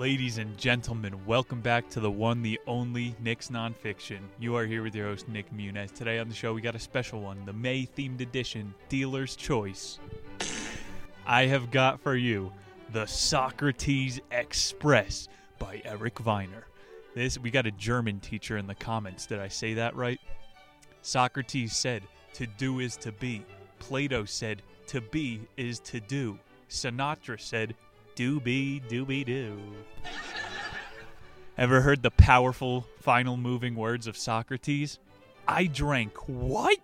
Ladies and gentlemen, welcome back to the one, the only Nick's Nonfiction. You are here with your host, Nick Munez. Today on the show, we got a special one, the May themed edition, Dealer's Choice. I have got for you the Socrates Express by Eric Viner. This we got a German teacher in the comments. Did I say that right? Socrates said, "To do is to be." Plato said, "To be is to do." Sinatra said, "Do be, Doo. Ever heard the powerful final moving words of Socrates? I drank what?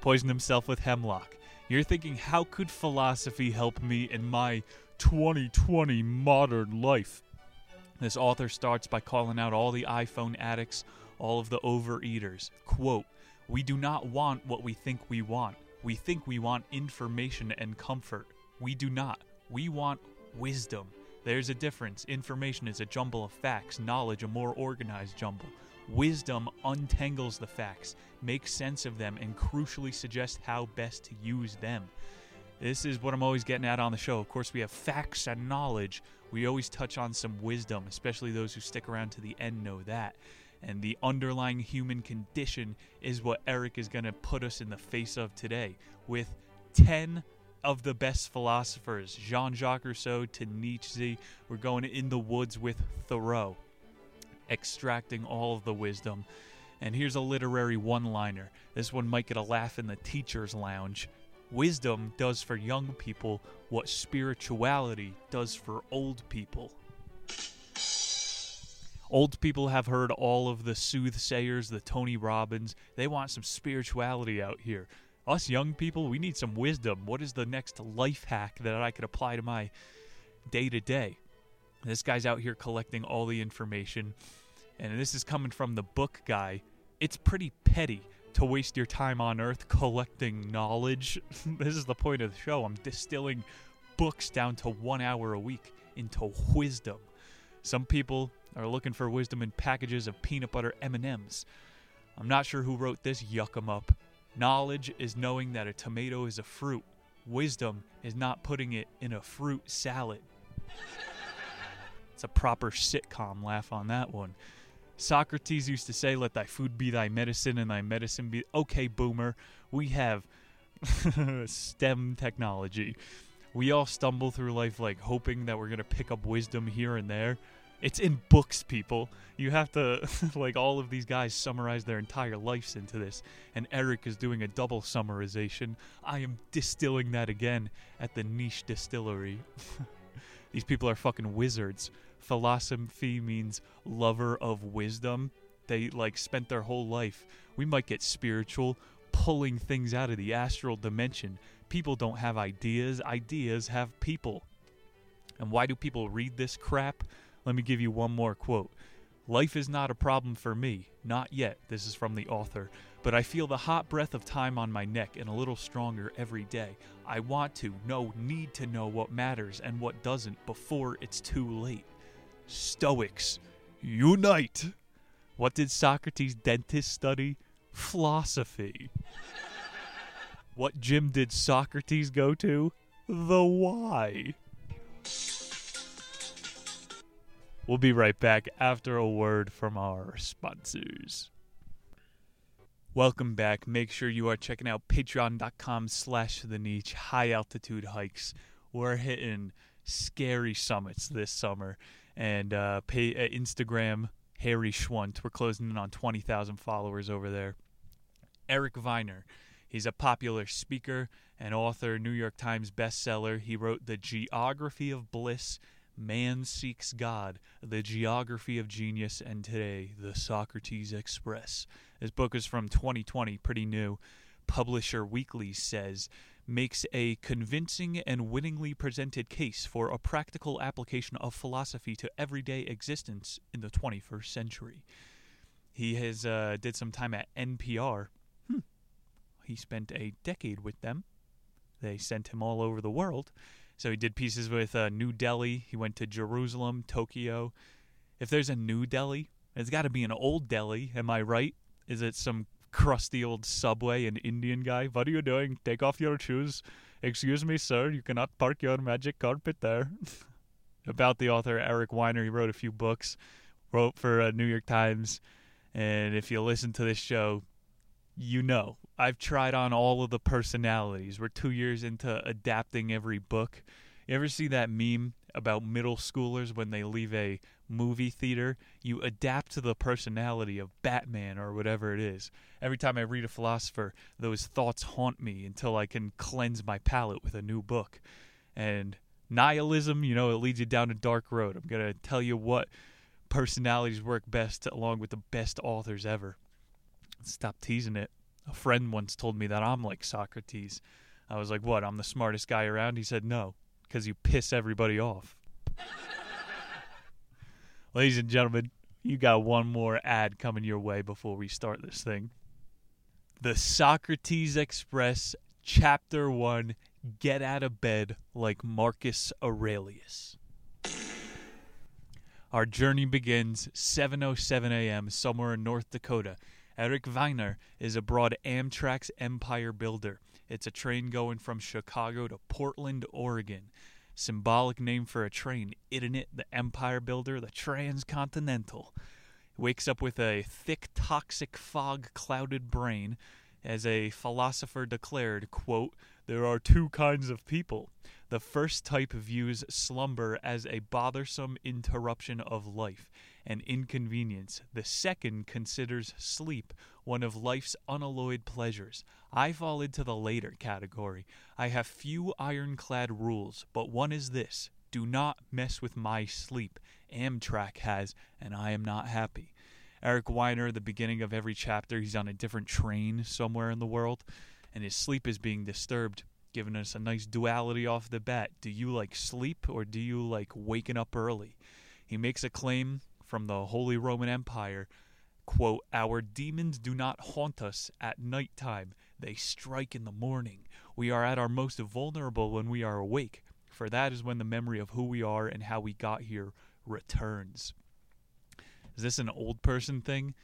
Poisoned himself with hemlock. You're thinking, how could philosophy help me in my 2020 modern life? This author starts by calling out all the iPhone addicts, all of the overeaters. Quote, We do not want what we think we want. We think we want information and comfort. We do not. We want wisdom. There's a difference. Information is a jumble of facts, knowledge, a more organized jumble. Wisdom untangles the facts, makes sense of them, and crucially suggests how best to use them. This is what I'm always getting at on the show. Of course, we have facts and knowledge. We always touch on some wisdom, especially those who stick around to the end know that. And the underlying human condition is what Eric is going to put us in the face of today with 10 of the best philosophers Jean Jacques Rousseau to Nietzsche. We're going in the woods with Thoreau, extracting all of the wisdom. And here's a literary one liner. This one might get a laugh in the teacher's lounge. Wisdom does for young people what spirituality does for old people. Old people have heard all of the soothsayers, the Tony Robbins. They want some spirituality out here. Us young people, we need some wisdom. What is the next life hack that I could apply to my day to day? This guy's out here collecting all the information, and this is coming from the book guy. It's pretty petty to waste your time on earth collecting knowledge. this is the point of the show. I'm distilling books down to one hour a week into wisdom. Some people are looking for wisdom in packages of peanut butter M&Ms. I'm not sure who wrote this yuck 'em up. Knowledge is knowing that a tomato is a fruit. Wisdom is not putting it in a fruit salad. it's a proper sitcom laugh on that one. Socrates used to say, Let thy food be thy medicine, and thy medicine be. Okay, boomer, we have STEM technology. We all stumble through life like hoping that we're going to pick up wisdom here and there. It's in books, people. You have to, like, all of these guys summarize their entire lives into this. And Eric is doing a double summarization. I am distilling that again at the niche distillery. these people are fucking wizards. Philosophy means lover of wisdom. They, like, spent their whole life. We might get spiritual, pulling things out of the astral dimension. People don't have ideas, ideas have people. And why do people read this crap? Let me give you one more quote. Life is not a problem for me, not yet. This is from the author. But I feel the hot breath of time on my neck and a little stronger every day. I want to, no, need to know what matters and what doesn't before it's too late. Stoics, unite! What did Socrates' dentist study? Philosophy. what gym did Socrates go to? The Y. We'll be right back after a word from our sponsors. Welcome back. Make sure you are checking out patreon.com slash the niche high altitude hikes. We're hitting scary summits this summer. And uh, pay, uh, Instagram, Harry Schwunt. We're closing in on 20,000 followers over there. Eric Viner. He's a popular speaker and author, New York Times bestseller. He wrote The Geography of Bliss Man Seeks God, The Geography of Genius, and today, The Socrates Express. This book is from 2020, pretty new. Publisher Weekly says, makes a convincing and winningly presented case for a practical application of philosophy to everyday existence in the 21st century. He has uh, did some time at NPR. Hmm. He spent a decade with them. They sent him all over the world. So he did pieces with uh, New Delhi. He went to Jerusalem, Tokyo. If there's a New Delhi, it's got to be an old Delhi. Am I right? Is it some crusty old subway an Indian guy? What are you doing? Take off your shoes. Excuse me, sir. You cannot park your magic carpet there. about the author Eric Weiner. He wrote a few books, wrote for uh, New York Times, and if you listen to this show, you know I've tried on all of the personalities. We're two years into adapting every book. You ever see that meme about middle schoolers when they leave a movie theater? You adapt to the personality of Batman or whatever it is. Every time I read a philosopher, those thoughts haunt me until I can cleanse my palate with a new book. And nihilism, you know, it leads you down a dark road. I'm going to tell you what personalities work best along with the best authors ever. Stop teasing it. A friend once told me that I'm like Socrates. I was like, "What? I'm the smartest guy around?" He said, "No, because you piss everybody off." Ladies and gentlemen, you got one more ad coming your way before we start this thing. The Socrates Express, Chapter 1 Get Out of Bed Like Marcus Aurelius. Our journey begins 7:07 a.m. somewhere in North Dakota. Eric Weiner is a broad Amtrak's Empire Builder. It's a train going from Chicago to Portland, Oregon. Symbolic name for a train, isn't it? The Empire Builder, the Transcontinental. Wakes up with a thick, toxic fog clouded brain. As a philosopher declared, quote, there are two kinds of people. The first type views slumber as a bothersome interruption of life, an inconvenience. The second considers sleep one of life's unalloyed pleasures. I fall into the later category. I have few ironclad rules, but one is this do not mess with my sleep. Amtrak has, and I am not happy. Eric Weiner, the beginning of every chapter, he's on a different train somewhere in the world, and his sleep is being disturbed giving us a nice duality off the bat. Do you like sleep or do you like waking up early? He makes a claim from the Holy Roman Empire, quote, "Our demons do not haunt us at night time; they strike in the morning. We are at our most vulnerable when we are awake, for that is when the memory of who we are and how we got here returns." Is this an old person thing?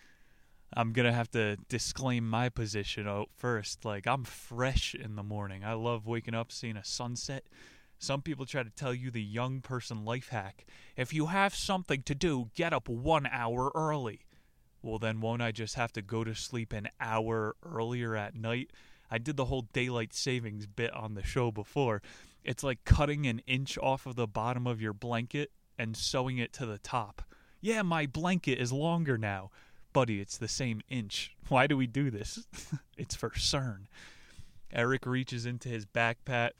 I'm gonna have to disclaim my position out first. Like I'm fresh in the morning. I love waking up, seeing a sunset. Some people try to tell you the young person life hack. If you have something to do, get up one hour early. Well, then won't I just have to go to sleep an hour earlier at night? I did the whole daylight savings bit on the show before. It's like cutting an inch off of the bottom of your blanket and sewing it to the top. Yeah, my blanket is longer now buddy, it's the same inch. Why do we do this? it's for CERN. Eric reaches into his backpack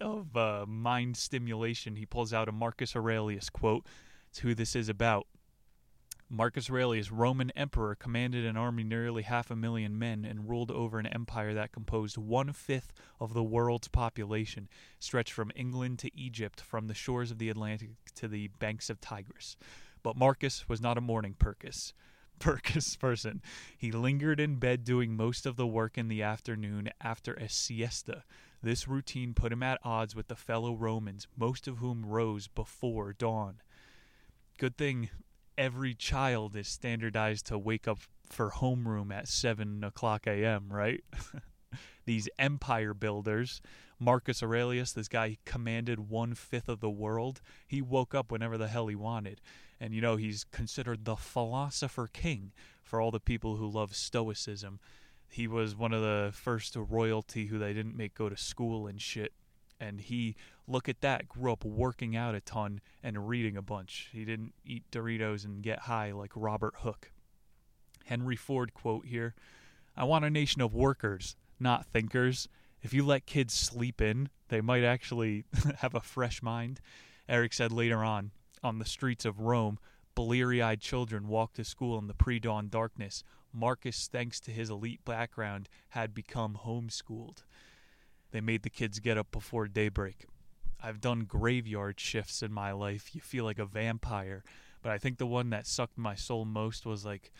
of uh, mind stimulation. He pulls out a Marcus Aurelius quote. It's who this is about. Marcus Aurelius, Roman emperor, commanded an army nearly half a million men and ruled over an empire that composed one fifth of the world's population, stretched from England to Egypt, from the shores of the Atlantic to the banks of Tigris. But Marcus was not a morning Percus. Percus person. He lingered in bed doing most of the work in the afternoon after a siesta. This routine put him at odds with the fellow Romans, most of whom rose before dawn. Good thing every child is standardized to wake up for homeroom at 7 o'clock a.m., right? These empire builders, Marcus Aurelius, this guy commanded one fifth of the world, he woke up whenever the hell he wanted. And you know, he's considered the philosopher king for all the people who love Stoicism. He was one of the first royalty who they didn't make go to school and shit. And he, look at that, grew up working out a ton and reading a bunch. He didn't eat Doritos and get high like Robert Hooke. Henry Ford quote here I want a nation of workers, not thinkers. If you let kids sleep in, they might actually have a fresh mind. Eric said later on, on the streets of Rome, bleary eyed children walked to school in the pre dawn darkness. Marcus, thanks to his elite background, had become homeschooled. They made the kids get up before daybreak. I've done graveyard shifts in my life. You feel like a vampire. But I think the one that sucked my soul most was like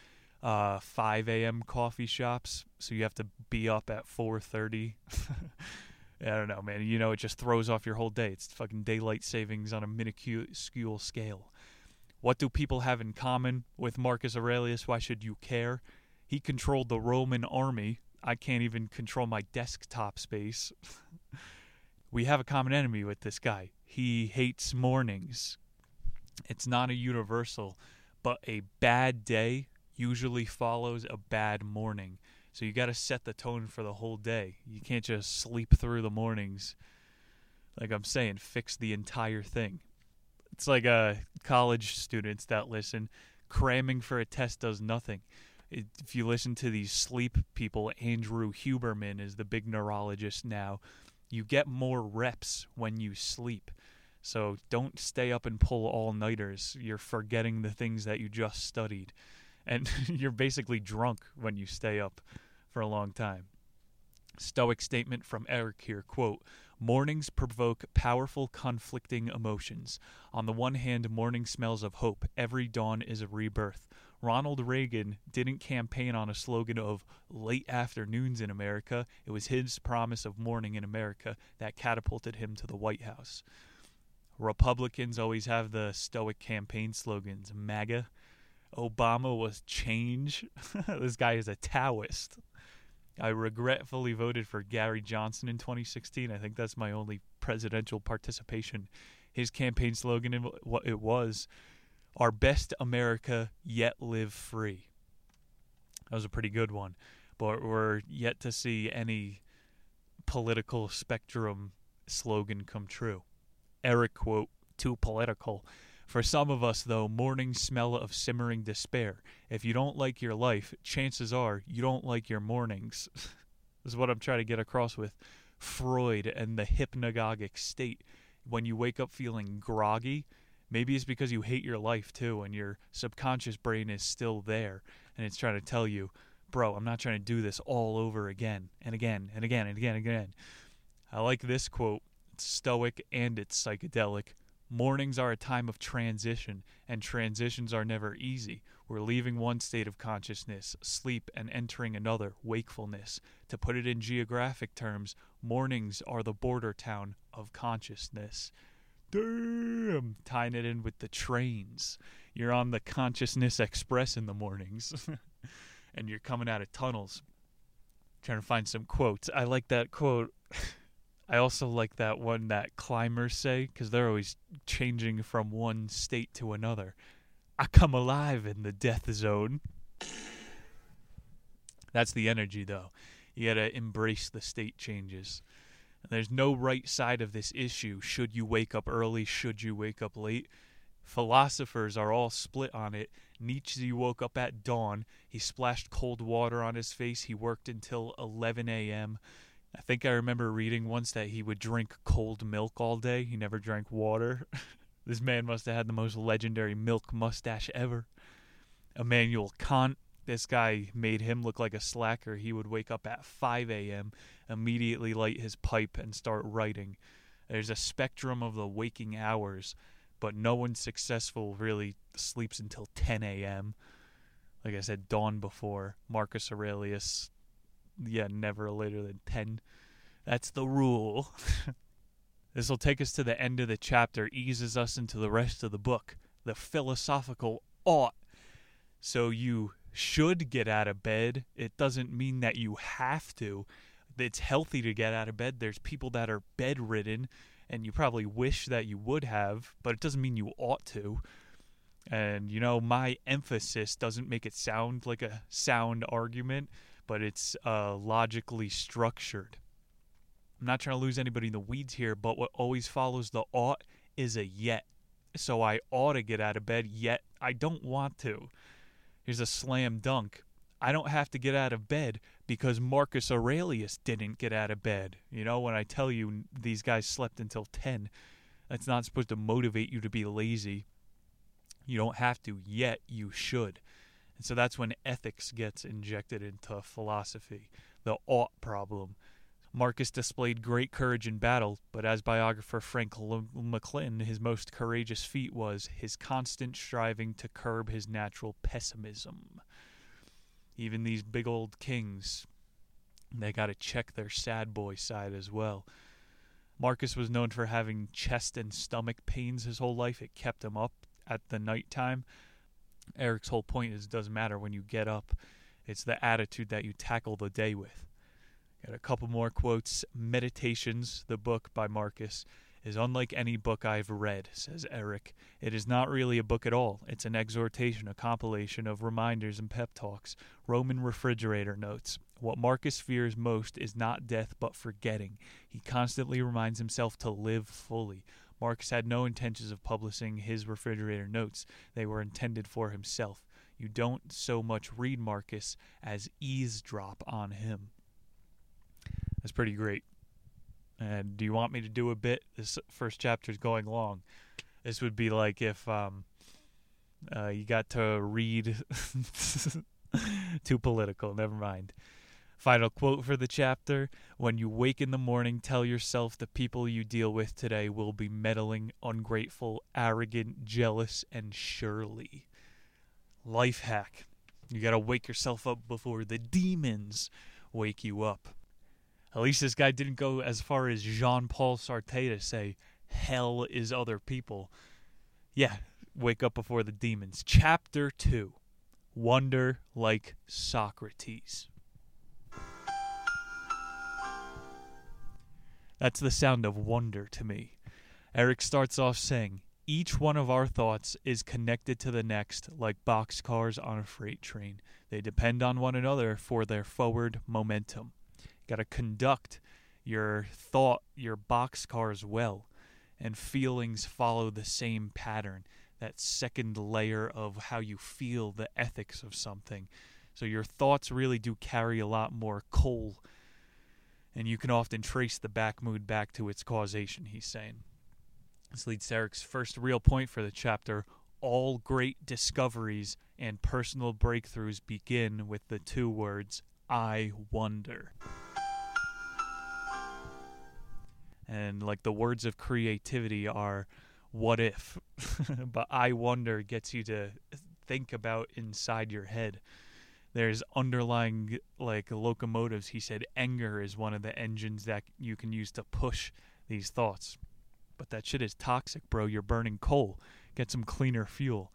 uh, 5 a.m. coffee shops. So you have to be up at 4:30. I don't know, man. You know, it just throws off your whole day. It's fucking daylight savings on a minuscule scale. What do people have in common with Marcus Aurelius? Why should you care? He controlled the Roman army. I can't even control my desktop space. we have a common enemy with this guy. he hates mornings. It's not a universal, but a bad day usually follows a bad morning. So you got to set the tone for the whole day. You can't just sleep through the mornings. Like I'm saying, fix the entire thing. It's like uh, college students that listen, cramming for a test does nothing. If you listen to these sleep people, Andrew Huberman is the big neurologist now. You get more reps when you sleep. So don't stay up and pull all nighters. You're forgetting the things that you just studied. And you're basically drunk when you stay up for a long time. Stoic statement from Eric here quote, Mornings provoke powerful conflicting emotions. On the one hand, morning smells of hope. Every dawn is a rebirth. Ronald Reagan didn't campaign on a slogan of late afternoons in America. It was his promise of morning in America that catapulted him to the White House. Republicans always have the stoic campaign slogans MAGA. Obama was change. this guy is a Taoist. I regretfully voted for Gary Johnson in 2016. I think that's my only presidential participation. His campaign slogan, what it was, "Our best America, yet live free." That was a pretty good one, but we're yet to see any political spectrum slogan come true. Eric quote, "Too political." For some of us, though, mornings smell of simmering despair. If you don't like your life, chances are you don't like your mornings. is what I'm trying to get across with Freud and the hypnagogic state. When you wake up feeling groggy, maybe it's because you hate your life too, and your subconscious brain is still there, and it's trying to tell you, bro, I'm not trying to do this all over again and again and again and again and again. I like this quote. It's stoic and it's psychedelic. Mornings are a time of transition, and transitions are never easy. We're leaving one state of consciousness, sleep, and entering another, wakefulness. To put it in geographic terms, mornings are the border town of consciousness. Damn! Tying it in with the trains. You're on the Consciousness Express in the mornings, and you're coming out of tunnels. Trying to find some quotes. I like that quote. I also like that one that climbers say because they're always changing from one state to another. I come alive in the death zone. That's the energy, though. You gotta embrace the state changes. There's no right side of this issue. Should you wake up early? Should you wake up late? Philosophers are all split on it. Nietzsche woke up at dawn. He splashed cold water on his face. He worked until 11 a.m. I think I remember reading once that he would drink cold milk all day. He never drank water. this man must have had the most legendary milk mustache ever. Immanuel Kant, this guy made him look like a slacker. He would wake up at 5 a.m., immediately light his pipe, and start writing. There's a spectrum of the waking hours, but no one successful really sleeps until 10 a.m. Like I said, dawn before. Marcus Aurelius, yeah, never later than 10. That's the rule. this will take us to the end of the chapter, eases us into the rest of the book, the philosophical ought. So you should get out of bed. It doesn't mean that you have to. It's healthy to get out of bed. There's people that are bedridden, and you probably wish that you would have, but it doesn't mean you ought to. And, you know, my emphasis doesn't make it sound like a sound argument but it's uh, logically structured. I'm not trying to lose anybody in the weeds here, but what always follows the ought is a yet. So I ought to get out of bed, yet I don't want to. Here's a slam dunk. I don't have to get out of bed because Marcus Aurelius didn't get out of bed. You know, when I tell you these guys slept until 10, that's not supposed to motivate you to be lazy. You don't have to, yet you should. And so that's when ethics gets injected into philosophy, the ought problem. Marcus displayed great courage in battle, but as biographer Frank L- his most courageous feat was his constant striving to curb his natural pessimism. Even these big old kings, they got to check their sad boy side as well. Marcus was known for having chest and stomach pains his whole life. It kept him up at the night time. Eric's whole point is it doesn't matter when you get up, it's the attitude that you tackle the day with. Got a couple more quotes. Meditations, the book by Marcus. is unlike any book I've read, says Eric. It is not really a book at all. It's an exhortation, a compilation of reminders and pep talks, Roman refrigerator notes. What Marcus fears most is not death but forgetting. He constantly reminds himself to live fully. Marcus had no intentions of publishing his refrigerator notes, they were intended for himself. You don't so much read Marcus as eavesdrop on him. That's pretty great. And do you want me to do a bit? This first chapter is going long. This would be like if um, uh, you got to read. Too political. Never mind. Final quote for the chapter When you wake in the morning, tell yourself the people you deal with today will be meddling, ungrateful, arrogant, jealous, and surely. Life hack. You gotta wake yourself up before the demons wake you up. At least this guy didn't go as far as Jean Paul Sartre to say, hell is other people. Yeah, wake up before the demons. Chapter 2 Wonder like Socrates. That's the sound of wonder to me. Eric starts off saying, Each one of our thoughts is connected to the next like boxcars on a freight train. They depend on one another for their forward momentum got to conduct your thought, your boxcars well, and feelings follow the same pattern. That second layer of how you feel the ethics of something. So your thoughts really do carry a lot more coal, and you can often trace the back mood back to its causation, he's saying. This leads to Eric's first real point for the chapter. All great discoveries and personal breakthroughs begin with the two words, I wonder. and like the words of creativity are what if but i wonder gets you to think about inside your head there's underlying like locomotives. He said anger is one of the engines that you can use to push these thoughts. But that shit is toxic bro. You're burning coal. Get some cleaner fuel.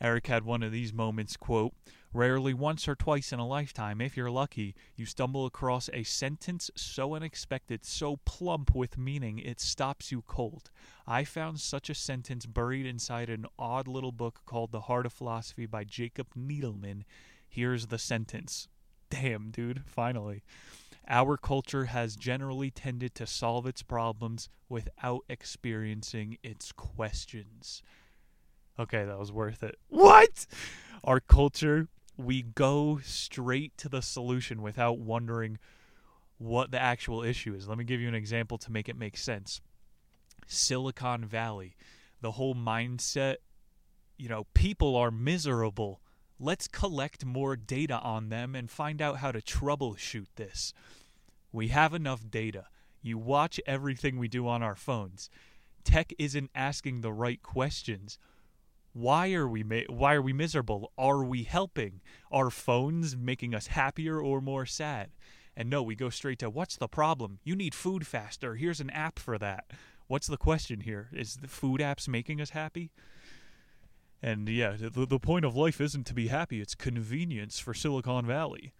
Eric had one of these moments quote Rarely once or twice in a lifetime, if you're lucky, you stumble across a sentence so unexpected, so plump with meaning, it stops you cold. I found such a sentence buried inside an odd little book called The Heart of Philosophy by Jacob Needleman. Here's the sentence. Damn, dude, finally. Our culture has generally tended to solve its problems without experiencing its questions. Okay, that was worth it. What? Our culture we go straight to the solution without wondering what the actual issue is. Let me give you an example to make it make sense. Silicon Valley, the whole mindset, you know, people are miserable. Let's collect more data on them and find out how to troubleshoot this. We have enough data. You watch everything we do on our phones. Tech isn't asking the right questions why are we why are we miserable? Are we helping? Are phones making us happier or more sad? And no, we go straight to what's the problem? You need food faster. Here's an app for that. What's the question here? Is the food apps making us happy? And yeah, the, the point of life isn't to be happy, it's convenience for Silicon Valley.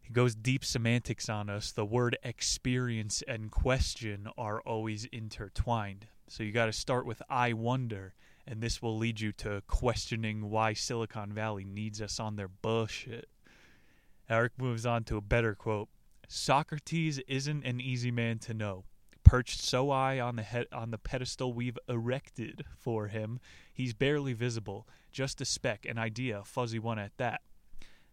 He goes deep semantics on us. The word experience and question are always intertwined. So you got to start with I wonder and this will lead you to questioning why Silicon Valley needs us on their bullshit. Eric moves on to a better quote. Socrates isn't an easy man to know. Perched so high on the head on the pedestal we've erected for him, he's barely visible, just a speck, an idea, a fuzzy one at that.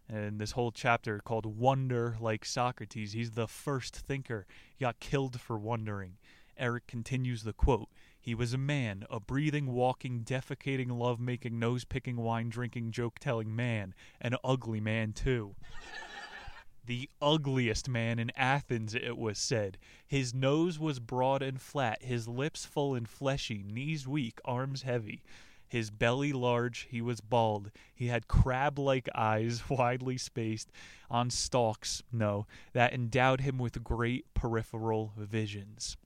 And this whole chapter called Wonder Like Socrates, he's the first thinker. He got killed for wondering. Eric continues the quote he was a man, a breathing, walking, defecating, love making, nose picking, wine drinking, joke telling man. An ugly man, too. The ugliest man in Athens, it was said. His nose was broad and flat, his lips full and fleshy, knees weak, arms heavy. His belly large, he was bald. He had crab like eyes, widely spaced, on stalks, no, that endowed him with great peripheral visions.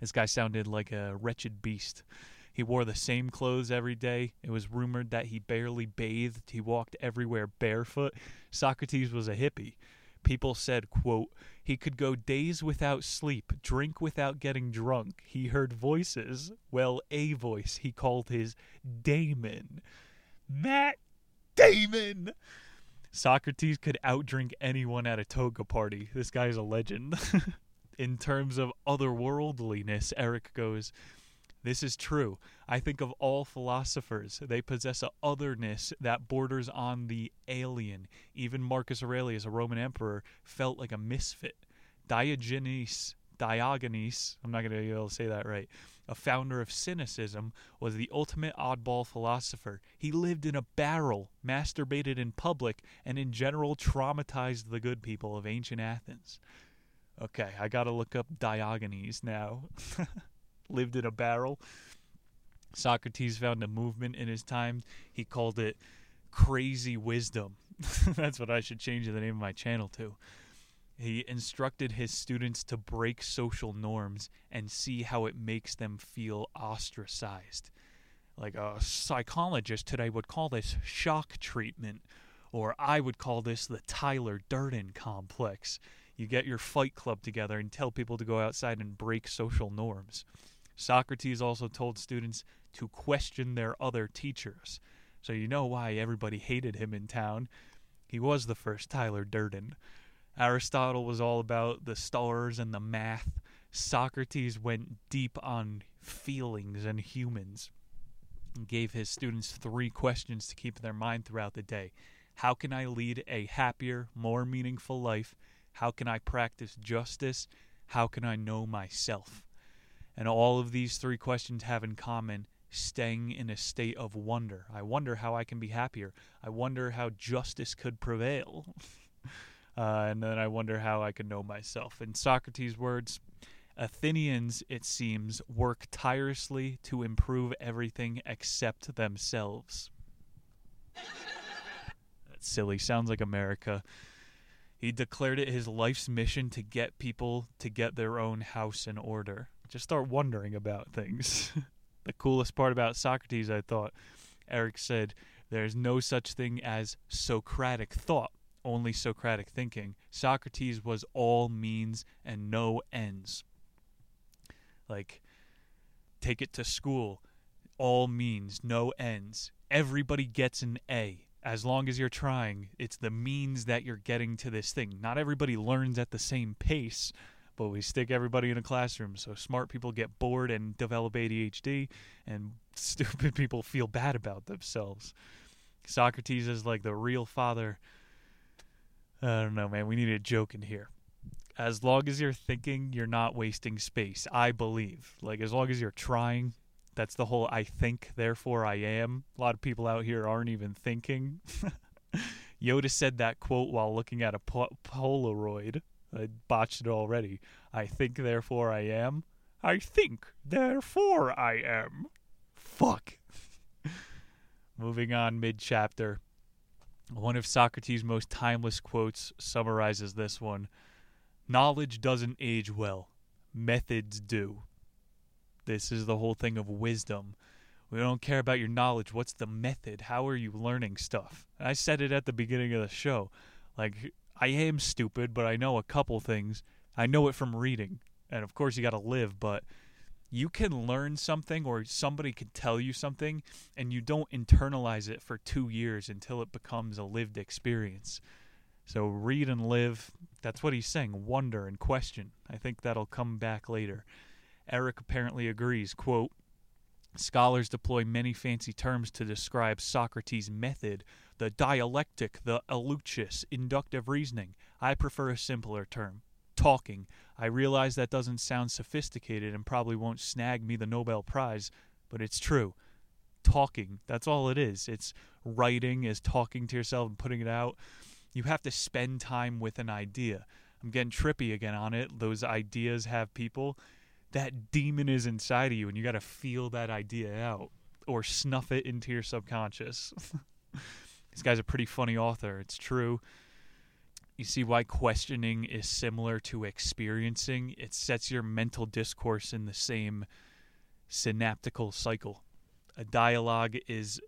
This guy sounded like a wretched beast. He wore the same clothes every day. It was rumored that he barely bathed. He walked everywhere barefoot. Socrates was a hippie. People said, quote, he could go days without sleep, drink without getting drunk. He heard voices. Well, a voice he called his Damon. Matt Damon! Socrates could outdrink anyone at a toga party. This guy's a legend. In terms of otherworldliness, Eric goes, this is true. I think of all philosophers, they possess a otherness that borders on the alien. Even Marcus Aurelius, a Roman emperor, felt like a misfit. Diogenes, Diogenes, I'm not going to be able to say that right, a founder of cynicism, was the ultimate oddball philosopher. He lived in a barrel, masturbated in public, and in general traumatized the good people of ancient Athens. Okay, I got to look up Diogenes now. lived in a barrel. Socrates found a movement in his time. He called it crazy wisdom. That's what I should change the name of my channel to. He instructed his students to break social norms and see how it makes them feel ostracized. Like a psychologist today would call this shock treatment, or I would call this the Tyler Durden complex. You get your fight club together and tell people to go outside and break social norms. Socrates also told students to question their other teachers. So you know why everybody hated him in town. He was the first Tyler Durden. Aristotle was all about the stars and the math. Socrates went deep on feelings and humans and gave his students three questions to keep in their mind throughout the day. How can I lead a happier, more meaningful life? How can I practice justice? How can I know myself? And all of these three questions have in common staying in a state of wonder. I wonder how I can be happier. I wonder how justice could prevail. uh, and then I wonder how I can know myself. In Socrates' words, Athenians, it seems, work tirelessly to improve everything except themselves. That's silly. Sounds like America. He declared it his life's mission to get people to get their own house in order just start wondering about things. the coolest part about Socrates, I thought, Eric said, there's no such thing as Socratic thought, only Socratic thinking. Socrates was all means and no ends. Like, take it to school, all means, no ends. Everybody gets an A. As long as you're trying, it's the means that you're getting to this thing. Not everybody learns at the same pace, but we stick everybody in a classroom so smart people get bored and develop ADHD and stupid people feel bad about themselves. Socrates is like the real father. I don't know, man. We need a joke in here. As long as you're thinking, you're not wasting space. I believe. Like, as long as you're trying, that's the whole I think, therefore I am. A lot of people out here aren't even thinking. Yoda said that quote while looking at a po- Polaroid. I botched it already. I think, therefore I am. I think, therefore I am. Fuck. Moving on mid chapter. One of Socrates' most timeless quotes summarizes this one Knowledge doesn't age well, methods do. This is the whole thing of wisdom. We don't care about your knowledge. What's the method? How are you learning stuff? I said it at the beginning of the show. Like, I am stupid, but I know a couple things. I know it from reading. And of course, you got to live, but you can learn something or somebody can tell you something and you don't internalize it for two years until it becomes a lived experience. So read and live. That's what he's saying. Wonder and question. I think that'll come back later. Eric apparently agrees. Quote, Scholars deploy many fancy terms to describe Socrates' method the dialectic, the elenchus, inductive reasoning. I prefer a simpler term talking. I realize that doesn't sound sophisticated and probably won't snag me the Nobel Prize, but it's true. Talking, that's all it is. It's writing, is talking to yourself and putting it out. You have to spend time with an idea. I'm getting trippy again on it. Those ideas have people. That demon is inside of you, and you got to feel that idea out or snuff it into your subconscious. This guy's a pretty funny author. It's true. You see why questioning is similar to experiencing? It sets your mental discourse in the same synaptical cycle. A dialogue is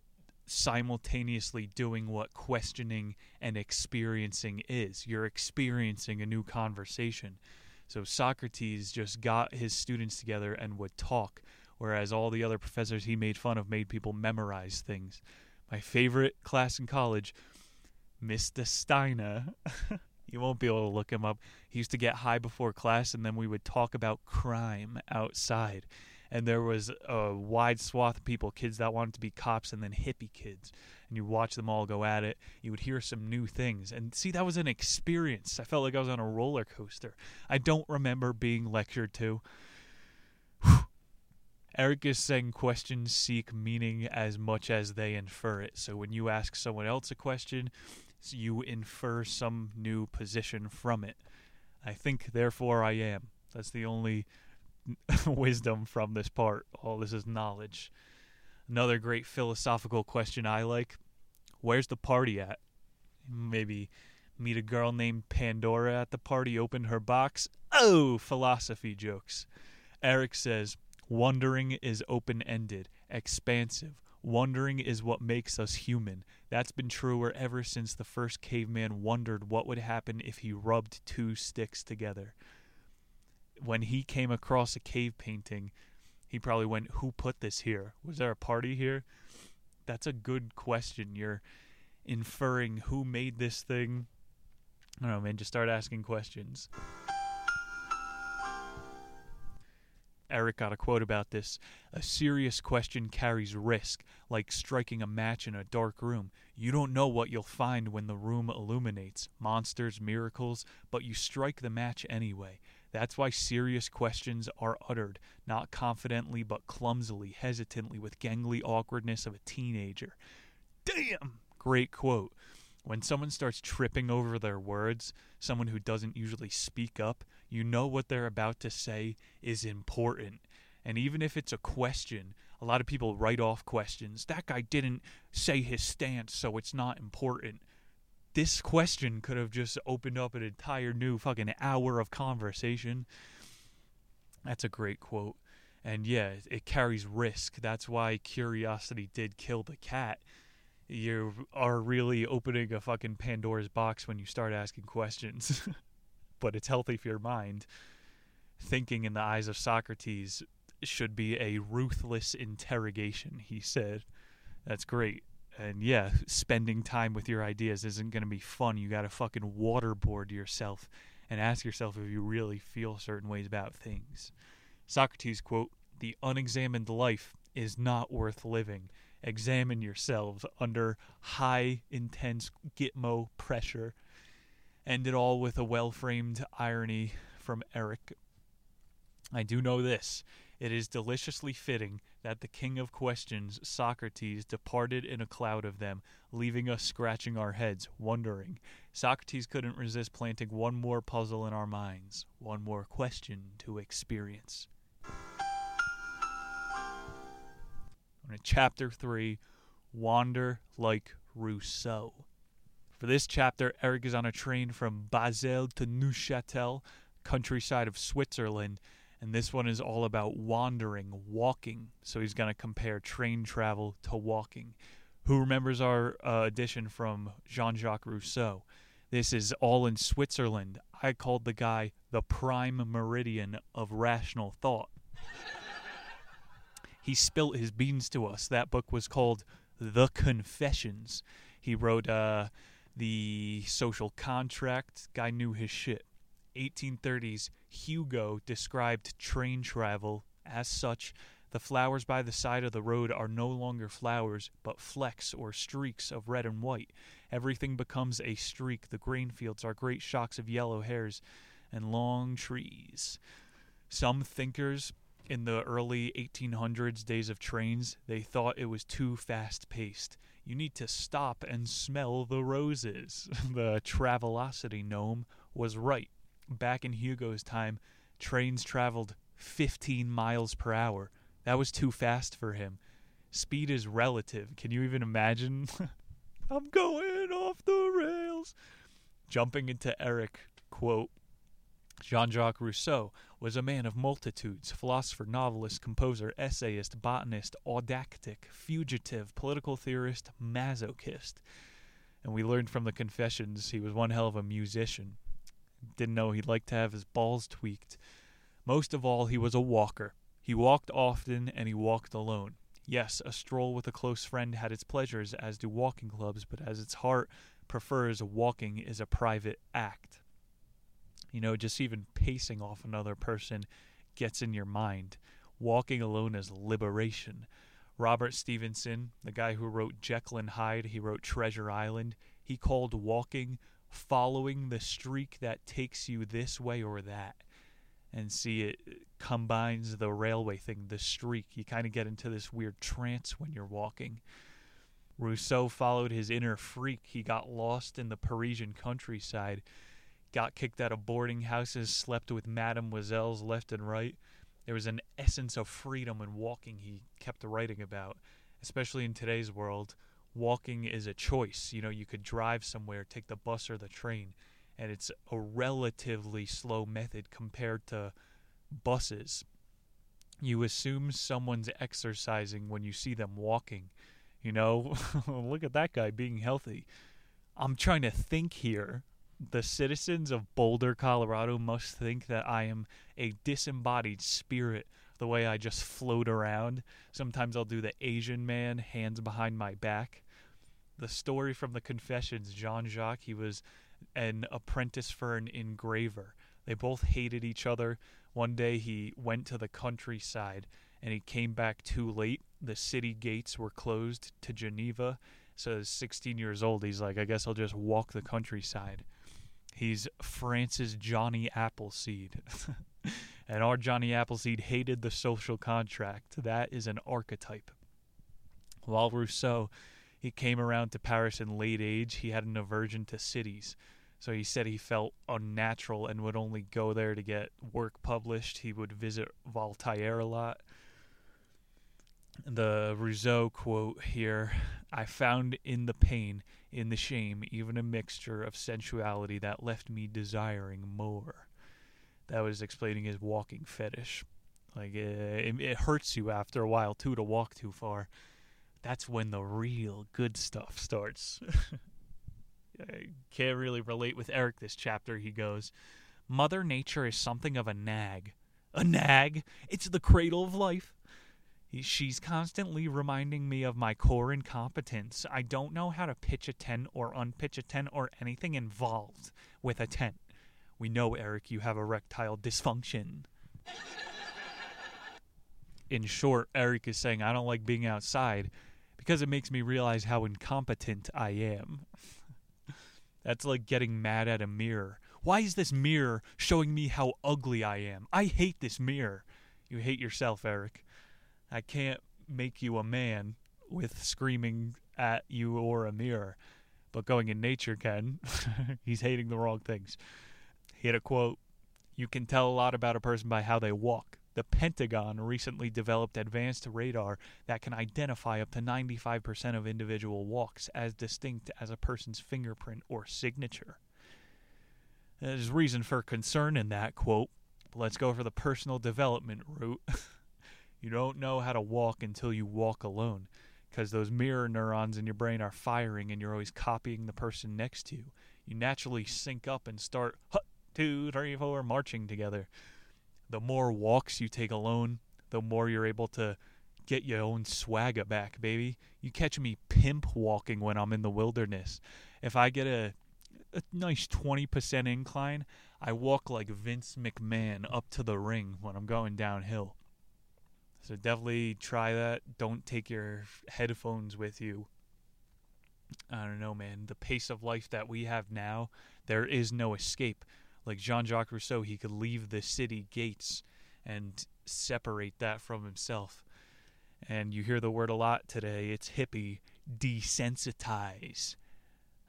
simultaneously doing what questioning and experiencing is. You're experiencing a new conversation. So Socrates just got his students together and would talk, whereas all the other professors he made fun of made people memorize things. My favorite class in college, Mr. Steiner. you won't be able to look him up. He used to get high before class, and then we would talk about crime outside and there was a wide swath of people, kids that wanted to be cops, and then hippie kids, and you watch them all go at it. You would hear some new things, and see that was an experience. I felt like I was on a roller coaster. I don't remember being lectured to. Eric is saying questions seek meaning as much as they infer it. So when you ask someone else a question, you infer some new position from it. I think, therefore, I am. That's the only wisdom from this part. All this is knowledge. Another great philosophical question I like Where's the party at? Maybe meet a girl named Pandora at the party, open her box. Oh, philosophy jokes. Eric says, Wondering is open ended, expansive. Wondering is what makes us human. That's been truer ever since the first caveman wondered what would happen if he rubbed two sticks together when he came across a cave painting, he probably went, "Who put this here? Was there a party here?" That's a good question. You're inferring who made this thing. I don't know, man. Just start asking questions. Eric got a quote about this. A serious question carries risk, like striking a match in a dark room. You don't know what you'll find when the room illuminates monsters, miracles, but you strike the match anyway. That's why serious questions are uttered, not confidently but clumsily, hesitantly, with gangly awkwardness of a teenager. Damn! Great quote. When someone starts tripping over their words, someone who doesn't usually speak up, you know what they're about to say is important. And even if it's a question, a lot of people write off questions. That guy didn't say his stance, so it's not important this question could have just opened up an entire new fucking hour of conversation. That's a great quote. And yeah, it carries risk. That's why curiosity did kill the cat. You are really opening a fucking Pandora's box when you start asking questions. but it's healthy for your mind. Thinking in the eyes of Socrates should be a ruthless interrogation, he said. That's great and yeah, spending time with your ideas isn't going to be fun. You got to fucking waterboard yourself and ask yourself if you really feel certain ways about things. Socrates quote, "The unexamined life is not worth living. Examine yourselves under high intense gitmo pressure." End it all with a well-framed irony from Eric. I do know this. It is deliciously fitting that the king of questions, Socrates, departed in a cloud of them, leaving us scratching our heads, wondering. Socrates couldn't resist planting one more puzzle in our minds, one more question to experience. Chapter 3 Wander like Rousseau. For this chapter, Eric is on a train from Basel to Neuchâtel, countryside of Switzerland, and this one is all about wandering, walking. So he's going to compare train travel to walking. Who remembers our uh, edition from Jean Jacques Rousseau? This is all in Switzerland. I called the guy the prime meridian of rational thought. he spilt his beans to us. That book was called The Confessions. He wrote uh, The Social Contract. Guy knew his shit. 1830s, Hugo described train travel as such. The flowers by the side of the road are no longer flowers, but flecks or streaks of red and white. Everything becomes a streak. The grain fields are great shocks of yellow hairs and long trees. Some thinkers in the early 1800s days of trains, they thought it was too fast paced. You need to stop and smell the roses. the Travelocity gnome was right back in Hugo's time, trains traveled 15 miles per hour. That was too fast for him. Speed is relative. Can you even imagine? I'm going off the rails. Jumping into Eric, quote, Jean Jacques Rousseau was a man of multitudes philosopher, novelist, composer, essayist, botanist, autodidact, fugitive, political theorist, masochist. And we learned from the confessions he was one hell of a musician. Didn't know he'd like to have his balls tweaked. Most of all, he was a walker. He walked often and he walked alone. Yes, a stroll with a close friend had its pleasures, as do walking clubs, but as its heart prefers, walking is a private act. You know, just even pacing off another person gets in your mind. Walking alone is liberation. Robert Stevenson, the guy who wrote Jekyll and Hyde, he wrote Treasure Island, he called walking following the streak that takes you this way or that. And see, it combines the railway thing, the streak. You kind of get into this weird trance when you're walking. Rousseau followed his inner freak. He got lost in the Parisian countryside got kicked out of boarding houses, slept with mademoiselles left and right. There was an essence of freedom in walking he kept writing about, especially in today's world. Walking is a choice. You know, you could drive somewhere, take the bus or the train, and it's a relatively slow method compared to buses. You assume someone's exercising when you see them walking. You know, look at that guy being healthy. I'm trying to think here the citizens of Boulder, Colorado must think that I am a disembodied spirit the way I just float around. Sometimes I'll do the Asian man, hands behind my back. The story from the Confessions Jean Jacques, he was an apprentice for an engraver. They both hated each other. One day he went to the countryside and he came back too late. The city gates were closed to Geneva. So, 16 years old, he's like, I guess I'll just walk the countryside. He's France's Johnny Appleseed. and our Johnny Appleseed hated the social contract. That is an archetype. While Rousseau, he came around to Paris in late age, he had an aversion to cities. So he said he felt unnatural and would only go there to get work published. He would visit Voltaire a lot. The Rousseau quote here I found in the pain in the shame even a mixture of sensuality that left me desiring more. That was explaining his walking fetish. Like uh, it, it hurts you after a while too to walk too far. That's when the real good stuff starts. I can't really relate with Eric this chapter. He goes, Mother Nature is something of a nag. A nag? It's the cradle of life. She's constantly reminding me of my core incompetence. I don't know how to pitch a tent or unpitch a tent or anything involved with a tent. We know, Eric, you have erectile dysfunction. In short, Eric is saying I don't like being outside because it makes me realize how incompetent I am. That's like getting mad at a mirror. Why is this mirror showing me how ugly I am? I hate this mirror. You hate yourself, Eric. I can't make you a man with screaming at you or a mirror, but going in nature can. He's hating the wrong things. He had a quote You can tell a lot about a person by how they walk. The Pentagon recently developed advanced radar that can identify up to 95% of individual walks as distinct as a person's fingerprint or signature. There's reason for concern in that quote. Let's go for the personal development route. You don't know how to walk until you walk alone because those mirror neurons in your brain are firing and you're always copying the person next to you. You naturally sync up and start two, three, four, marching together. The more walks you take alone, the more you're able to get your own swagger back, baby. You catch me pimp walking when I'm in the wilderness. If I get a, a nice 20% incline, I walk like Vince McMahon up to the ring when I'm going downhill. So definitely try that. Don't take your headphones with you. I don't know, man. The pace of life that we have now, there is no escape. Like Jean Jacques Rousseau, he could leave the city gates and separate that from himself. And you hear the word a lot today. It's hippie. Desensitize.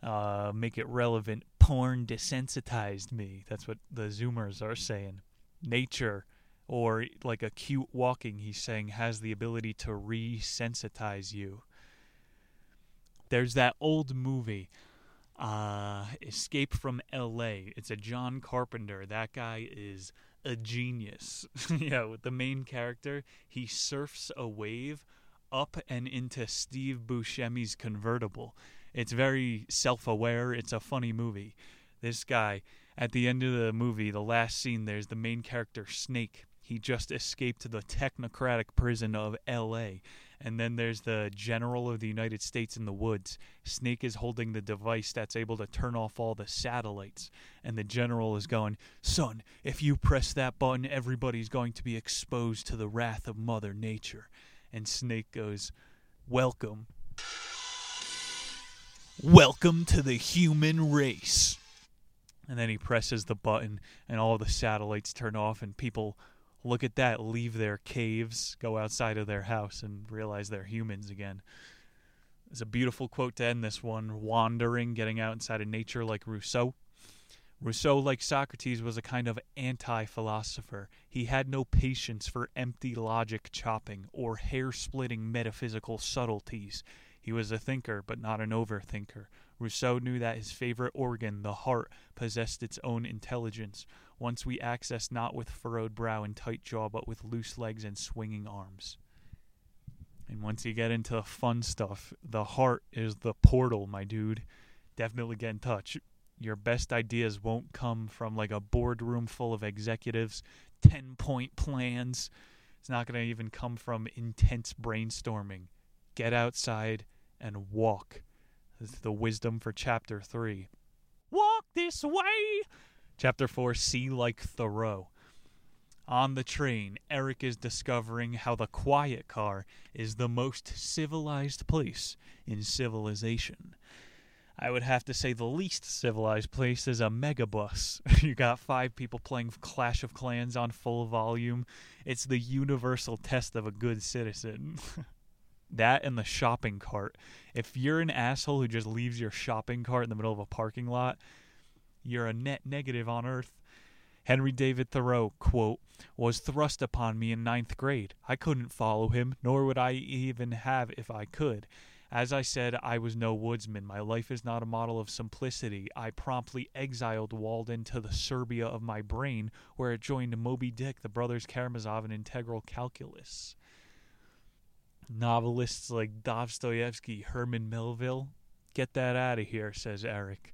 Uh, make it relevant. Porn desensitized me. That's what the Zoomers are saying. Nature or like acute walking, he's saying, has the ability to resensitize you. There's that old movie. Uh, Escape from L.A. It's a John Carpenter. That guy is a genius. yeah, with the main character, he surfs a wave up and into Steve Buscemi's convertible. It's very self-aware. It's a funny movie. This guy, at the end of the movie, the last scene, there's the main character Snake. He just escaped to the technocratic prison of L.A. And then there's the General of the United States in the woods. Snake is holding the device that's able to turn off all the satellites. And the General is going, Son, if you press that button, everybody's going to be exposed to the wrath of Mother Nature. And Snake goes, Welcome. Welcome to the human race. And then he presses the button, and all the satellites turn off, and people look at that, leave their caves, go outside of their house, and realize they're humans again. It's a beautiful quote to end this one wandering, getting out inside of nature like Rousseau. Rousseau, like Socrates, was a kind of anti philosopher. He had no patience for empty logic chopping or hair splitting metaphysical subtleties. He was a thinker, but not an overthinker. Rousseau knew that his favorite organ, the heart, possessed its own intelligence, once we access not with furrowed brow and tight jaw, but with loose legs and swinging arms. And once you get into fun stuff, the heart is the portal, my dude. Definitely get in touch. Your best ideas won't come from like a boardroom full of executives, 10 point plans. It's not going to even come from intense brainstorming. Get outside and walk. This is the wisdom for chapter 3. Walk this way! Chapter 4 See Like Thoreau. On the train, Eric is discovering how the quiet car is the most civilized place in civilization. I would have to say the least civilized place is a megabus. you got five people playing Clash of Clans on full volume. It's the universal test of a good citizen. that and the shopping cart. If you're an asshole who just leaves your shopping cart in the middle of a parking lot, you're a net negative on earth. Henry David Thoreau, quote, was thrust upon me in ninth grade. I couldn't follow him, nor would I even have if I could. As I said, I was no woodsman. My life is not a model of simplicity. I promptly exiled Walden to the Siberia of my brain, where it joined Moby Dick, the brothers Karamazov, and integral calculus. Novelists like Dostoevsky, Herman Melville, get that out of here, says Eric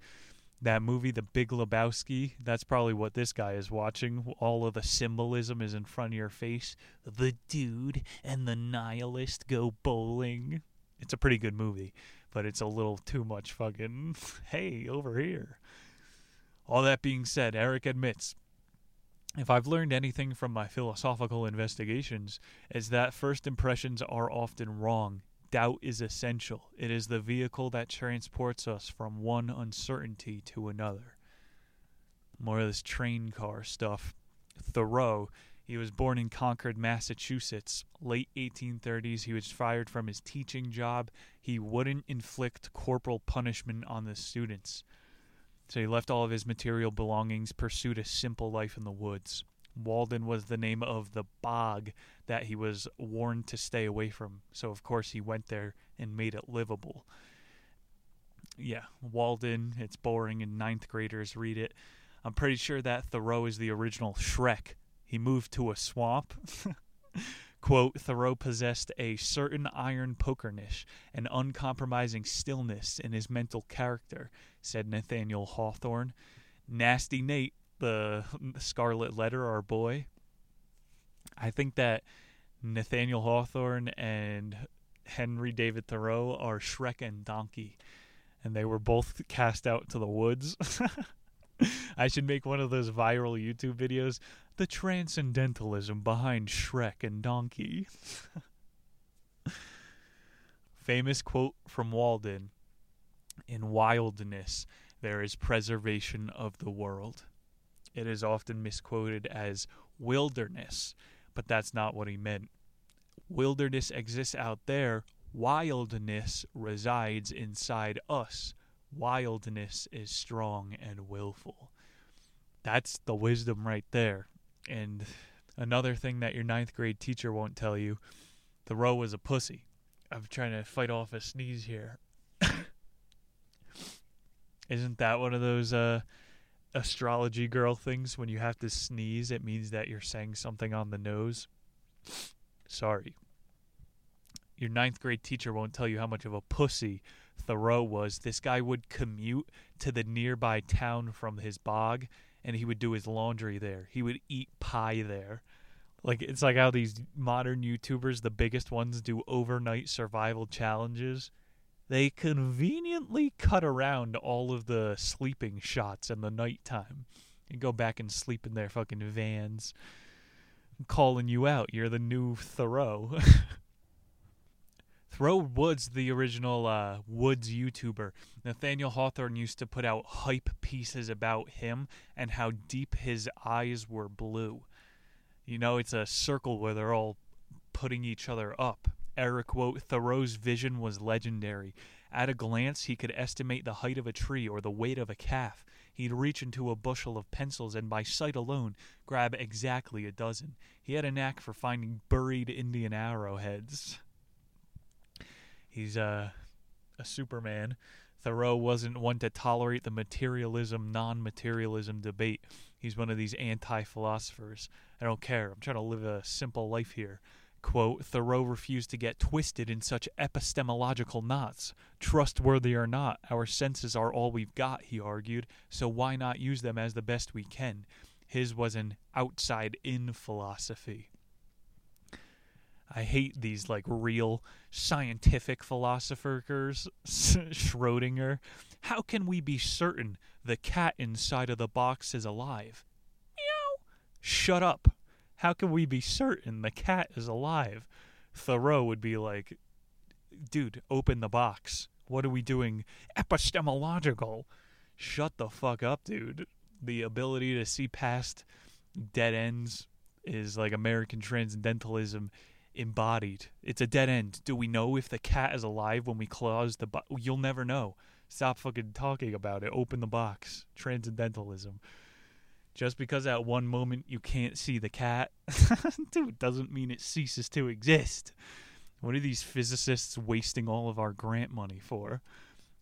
that movie, The Big Lebowski, that's probably what this guy is watching. All of the symbolism is in front of your face. The dude and the nihilist go bowling. It's a pretty good movie, but it's a little too much fucking, hey, over here. All that being said, Eric admits if I've learned anything from my philosophical investigations, is that first impressions are often wrong doubt is essential. It is the vehicle that transports us from one uncertainty to another. More of this train car stuff. Thoreau, he was born in Concord, Massachusetts. Late 1830s, he was fired from his teaching job. He wouldn't inflict corporal punishment on the students. So he left all of his material belongings, pursued a simple life in the woods. Walden was the name of the bog that he was warned to stay away from. So, of course, he went there and made it livable. Yeah, Walden, it's boring, and ninth graders read it. I'm pretty sure that Thoreau is the original Shrek. He moved to a swamp. Quote, Thoreau possessed a certain iron pokerness, an uncompromising stillness in his mental character, said Nathaniel Hawthorne. Nasty Nate the Scarlet Letter, our boy. I think that Nathaniel Hawthorne and Henry David Thoreau are Shrek and Donkey, and they were both cast out to the woods. I should make one of those viral YouTube videos. The transcendentalism behind Shrek and Donkey. Famous quote from Walden In wildness, there is preservation of the world. It is often misquoted as wilderness, but that's not what he meant. Wilderness exists out there, wildness resides inside us. Wildness is strong and willful. That's the wisdom right there. And another thing that your ninth grade teacher won't tell you Thoreau was a pussy. I'm trying to fight off a sneeze here. Isn't that one of those uh, astrology girl things? When you have to sneeze, it means that you're saying something on the nose. Sorry. Your ninth grade teacher won't tell you how much of a pussy Thoreau was. This guy would commute to the nearby town from his bog and he would do his laundry there. He would eat pie there. Like it's like how these modern YouTubers, the biggest ones, do overnight survival challenges. They conveniently cut around all of the sleeping shots in the nighttime and go back and sleep in their fucking vans. I'm calling you out. You're the new Thoreau. Thoreau Woods, the original uh, Woods YouTuber. Nathaniel Hawthorne used to put out hype pieces about him and how deep his eyes were blue. You know, it's a circle where they're all putting each other up. Eric quote, Thoreau's vision was legendary. At a glance, he could estimate the height of a tree or the weight of a calf. He'd reach into a bushel of pencils and, by sight alone, grab exactly a dozen. He had a knack for finding buried Indian arrowheads. He's uh, a Superman. Thoreau wasn't one to tolerate the materialism non materialism debate. He's one of these anti philosophers. I don't care. I'm trying to live a simple life here. Quote, Thoreau refused to get twisted in such epistemological knots. Trustworthy or not, our senses are all we've got, he argued, so why not use them as the best we can? His was an outside in philosophy. I hate these like real scientific philosophers, Schrodinger. How can we be certain the cat inside of the box is alive? Meow. Shut up. How can we be certain the cat is alive? Thoreau would be like, dude, open the box. What are we doing? Epistemological. Shut the fuck up, dude. The ability to see past dead ends is like American transcendentalism embodied. It's a dead end. Do we know if the cat is alive when we close the box? You'll never know. Stop fucking talking about it. Open the box. Transcendentalism. Just because at one moment you can't see the cat, dude, doesn't mean it ceases to exist. What are these physicists wasting all of our grant money for?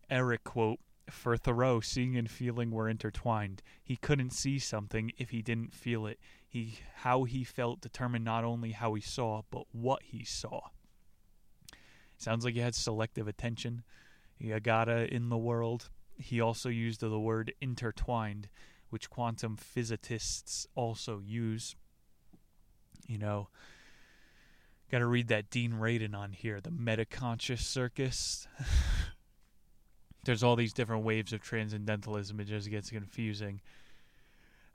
Eric quote for Thoreau, seeing and feeling were intertwined. He couldn't see something if he didn't feel it. He how he felt determined not only how he saw, but what he saw. Sounds like he had selective attention. He got in the world. He also used the word intertwined, which quantum physicists also use. You know, got to read that Dean Radin on here, the metaconscious circus. there's all these different waves of transcendentalism. It just gets confusing.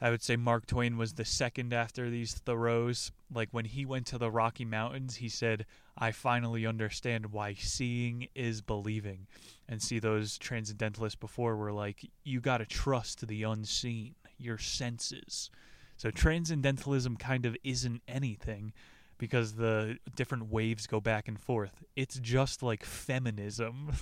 I would say Mark Twain was the second after these Thoreaus. Like when he went to the Rocky Mountains, he said, I finally understand why seeing is believing. And see, those transcendentalists before were like, you got to trust the unseen, your senses. So transcendentalism kind of isn't anything because the different waves go back and forth. It's just like feminism.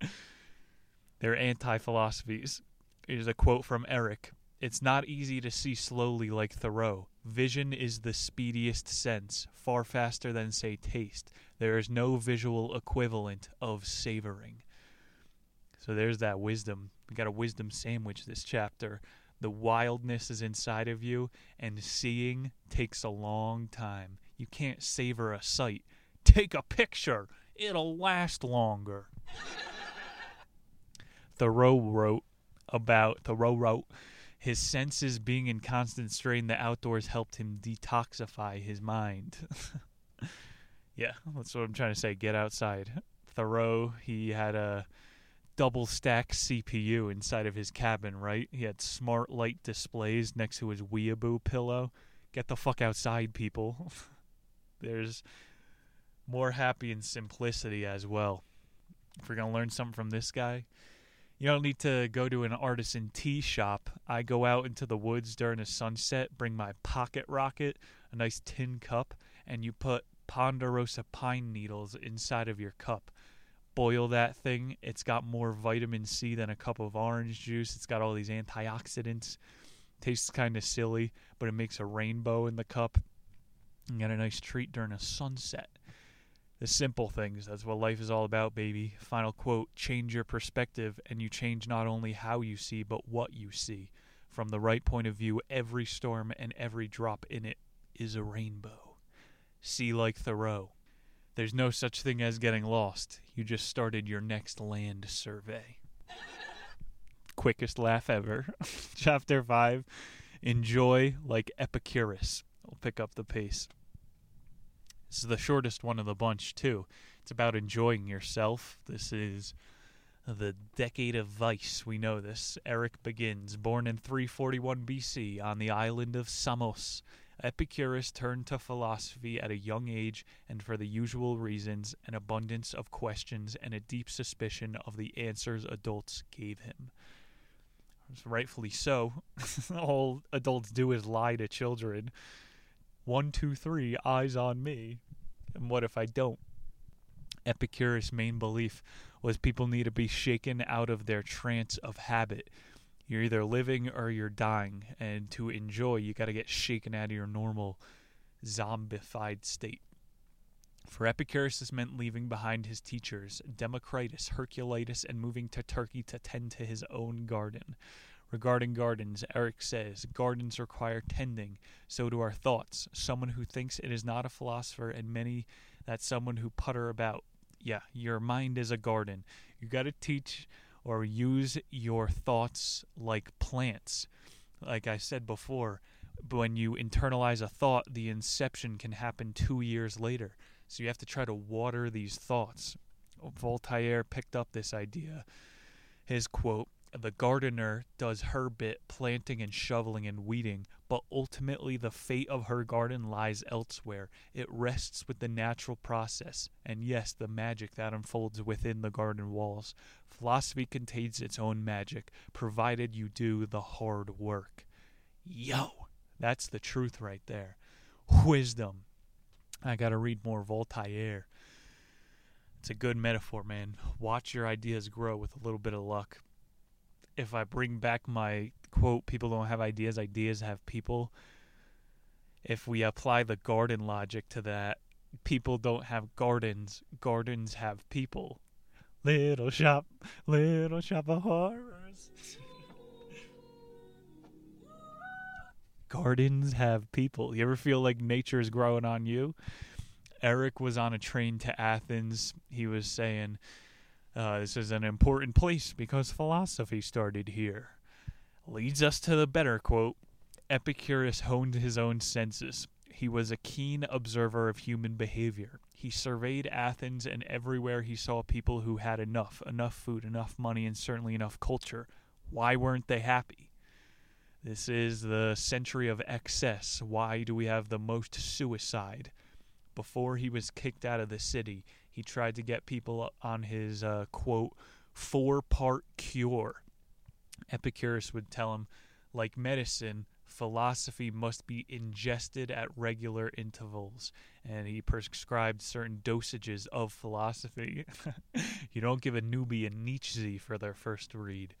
They're anti philosophies. Here's a quote from Eric It's not easy to see slowly like Thoreau. Vision is the speediest sense, far faster than, say, taste. There is no visual equivalent of savoring. So there's that wisdom. We got a wisdom sandwich this chapter. The wildness is inside of you, and seeing takes a long time. You can't savor a sight. Take a picture, it'll last longer. Thoreau wrote about Thoreau wrote his senses being in constant strain the outdoors helped him detoxify his mind. yeah, that's what I'm trying to say. Get outside. Thoreau, he had a double stack CPU inside of his cabin, right? He had smart light displays next to his weeaboo pillow. Get the fuck outside, people. There's more happy and simplicity as well. If we're going to learn something from this guy, you don't need to go to an artisan tea shop. I go out into the woods during a sunset, bring my pocket rocket, a nice tin cup, and you put ponderosa pine needles inside of your cup. Boil that thing. It's got more vitamin C than a cup of orange juice. It's got all these antioxidants. Tastes kind of silly, but it makes a rainbow in the cup. You get a nice treat during a sunset. The simple things, that's what life is all about, baby. Final quote change your perspective, and you change not only how you see, but what you see. From the right point of view, every storm and every drop in it is a rainbow. See like Thoreau. There's no such thing as getting lost. You just started your next land survey. Quickest laugh ever. Chapter 5 Enjoy like Epicurus. I'll pick up the pace. This is the shortest one of the bunch, too. It's about enjoying yourself. This is the decade of vice. We know this. Eric begins, born in 341 BC on the island of Samos. Epicurus turned to philosophy at a young age, and for the usual reasons an abundance of questions and a deep suspicion of the answers adults gave him. Rightfully so. All adults do is lie to children. One, two, three, eyes on me. And what if I don't? Epicurus' main belief was people need to be shaken out of their trance of habit. You're either living or you're dying, and to enjoy, you got to get shaken out of your normal zombified state. For Epicurus, this meant leaving behind his teachers, Democritus, Heraclitus, and moving to Turkey to tend to his own garden. Regarding gardens, Eric says, Gardens require tending, so do our thoughts. Someone who thinks it is not a philosopher, and many that someone who putter about. Yeah, your mind is a garden. You got to teach or use your thoughts like plants. Like I said before, when you internalize a thought, the inception can happen two years later. So you have to try to water these thoughts. Voltaire picked up this idea. His quote the gardener does her bit planting and shoveling and weeding, but ultimately the fate of her garden lies elsewhere. It rests with the natural process, and yes, the magic that unfolds within the garden walls. Philosophy contains its own magic, provided you do the hard work. Yo, that's the truth right there. Wisdom. I gotta read more Voltaire. It's a good metaphor, man. Watch your ideas grow with a little bit of luck if I bring back my quote, people don't have ideas, ideas have people. If we apply the garden logic to that, people don't have gardens, gardens have people. Little shop, little shop of horrors. Gardens have people. You ever feel like nature is growing on you? Eric was on a train to Athens. He was saying, uh, this is an important place because philosophy started here. Leads us to the better quote Epicurus honed his own senses. He was a keen observer of human behavior. He surveyed Athens, and everywhere he saw people who had enough enough food, enough money, and certainly enough culture. Why weren't they happy? This is the century of excess. Why do we have the most suicide? Before he was kicked out of the city, he tried to get people on his uh, quote four part cure. Epicurus would tell him, like medicine, philosophy must be ingested at regular intervals, and he prescribed certain dosages of philosophy. you don't give a newbie a Nietzsche for their first read.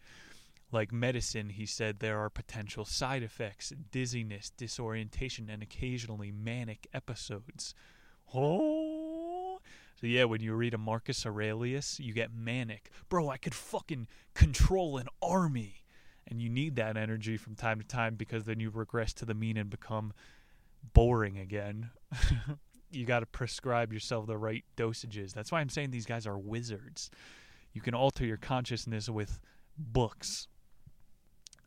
Like medicine, he said there are potential side effects dizziness, disorientation, and occasionally manic episodes. Oh! So yeah, when you read a Marcus Aurelius, you get manic. Bro, I could fucking control an army. And you need that energy from time to time because then you regress to the mean and become boring again. you got to prescribe yourself the right dosages. That's why I'm saying these guys are wizards. You can alter your consciousness with books.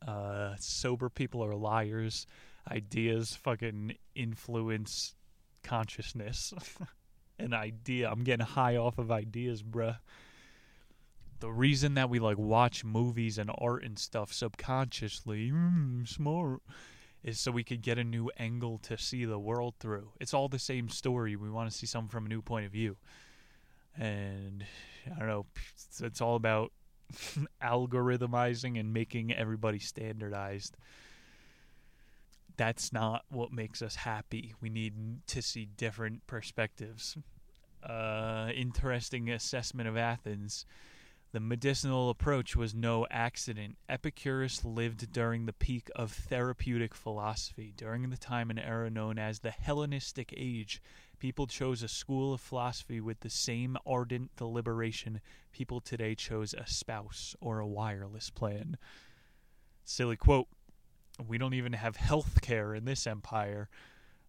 Uh, sober people are liars. Ideas fucking influence consciousness. an idea. I'm getting high off of ideas, bruh. The reason that we like watch movies and art and stuff subconsciously, mm, smart, is so we could get a new angle to see the world through. It's all the same story. We want to see something from a new point of view. And I don't know, it's, it's all about algorithmizing and making everybody standardized that's not what makes us happy. We need to see different perspectives. Uh, interesting assessment of Athens. The medicinal approach was no accident. Epicurus lived during the peak of therapeutic philosophy, during the time and era known as the Hellenistic Age. People chose a school of philosophy with the same ardent deliberation people today chose a spouse or a wireless plan. Silly quote. We don't even have health care in this empire.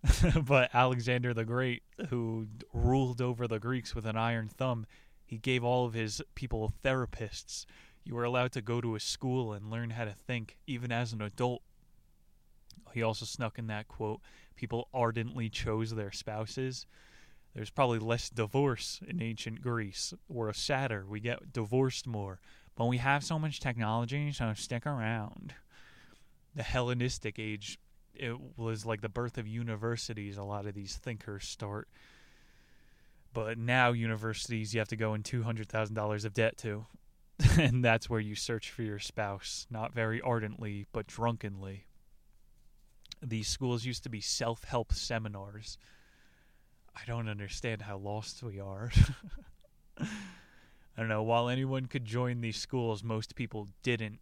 but Alexander the Great, who ruled over the Greeks with an iron thumb, he gave all of his people therapists. You were allowed to go to a school and learn how to think, even as an adult. He also snuck in that quote people ardently chose their spouses. There's probably less divorce in ancient Greece. We're a sadder. We get divorced more. But we have so much technology, so stick around. The Hellenistic age, it was like the birth of universities. A lot of these thinkers start but now universities you have to go in two hundred thousand dollars of debt to, and that's where you search for your spouse, not very ardently but drunkenly. These schools used to be self-help seminars. I don't understand how lost we are. I don't know. While anyone could join these schools, most people didn't.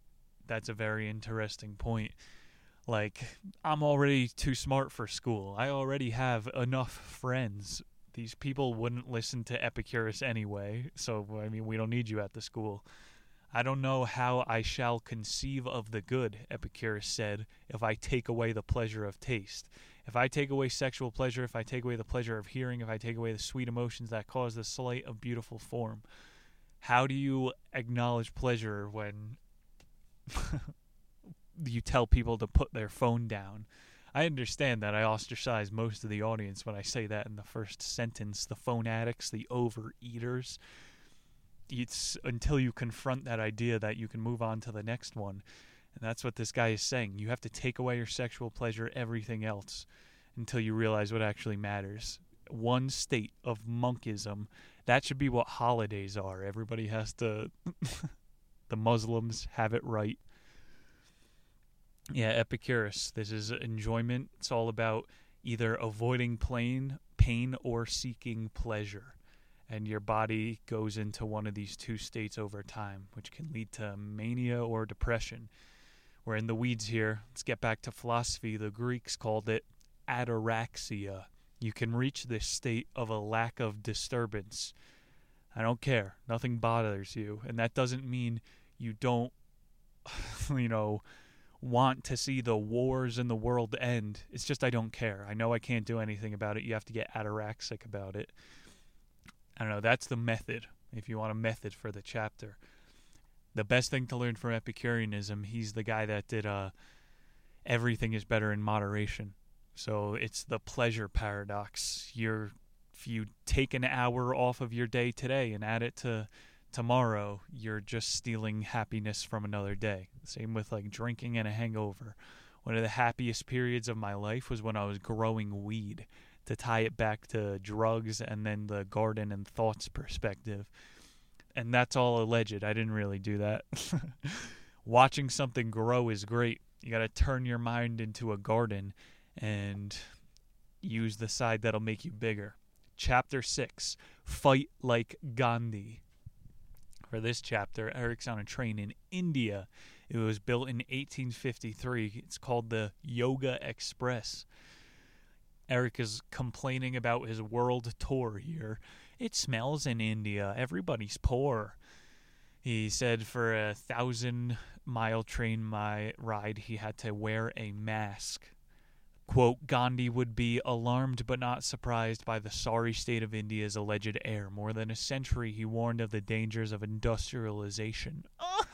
That's a very interesting point. Like, I'm already too smart for school. I already have enough friends these people wouldn't listen to Epicurus anyway, so I mean, we don't need you at the school. I don't know how I shall conceive of the good, Epicurus said, if I take away the pleasure of taste. If I take away sexual pleasure, if I take away the pleasure of hearing, if I take away the sweet emotions that cause the sight of beautiful form, how do you acknowledge pleasure when you tell people to put their phone down? I understand that I ostracize most of the audience when I say that in the first sentence. The phone addicts, the overeaters. It's until you confront that idea that you can move on to the next one. And that's what this guy is saying. You have to take away your sexual pleasure, everything else, until you realize what actually matters. One state of monkism. That should be what holidays are. Everybody has to. the Muslims have it right yeah, Epicurus. This is enjoyment. It's all about either avoiding pain, pain or seeking pleasure. And your body goes into one of these two states over time, which can lead to mania or depression. We're in the weeds here. Let's get back to philosophy. The Greeks called it ataraxia. You can reach this state of a lack of disturbance. I don't care. Nothing bothers you. And that doesn't mean you don't, you know, want to see the wars in the world end. It's just I don't care. I know I can't do anything about it. You have to get ataraxic about it. I don't know. That's the method. If you want a method for the chapter, the best thing to learn from Epicureanism, he's the guy that did uh, everything is better in moderation. So it's the pleasure paradox. You're if you take an hour off of your day today and add it to tomorrow you're just stealing happiness from another day. Same with like drinking and a hangover. One of the happiest periods of my life was when I was growing weed to tie it back to drugs and then the garden and thoughts perspective. And that's all alleged. I didn't really do that. Watching something grow is great. You got to turn your mind into a garden and use the side that'll make you bigger. Chapter 6 Fight Like Gandhi for this chapter. Eric's on a train in India. It was built in 1853. It's called the Yoga Express. Eric is complaining about his world tour here. It smells in India. Everybody's poor. He said for a thousand mile train my ride, he had to wear a mask. Quote, Gandhi would be alarmed but not surprised by the sorry state of India's alleged air. More than a century, he warned of the dangers of industrialization.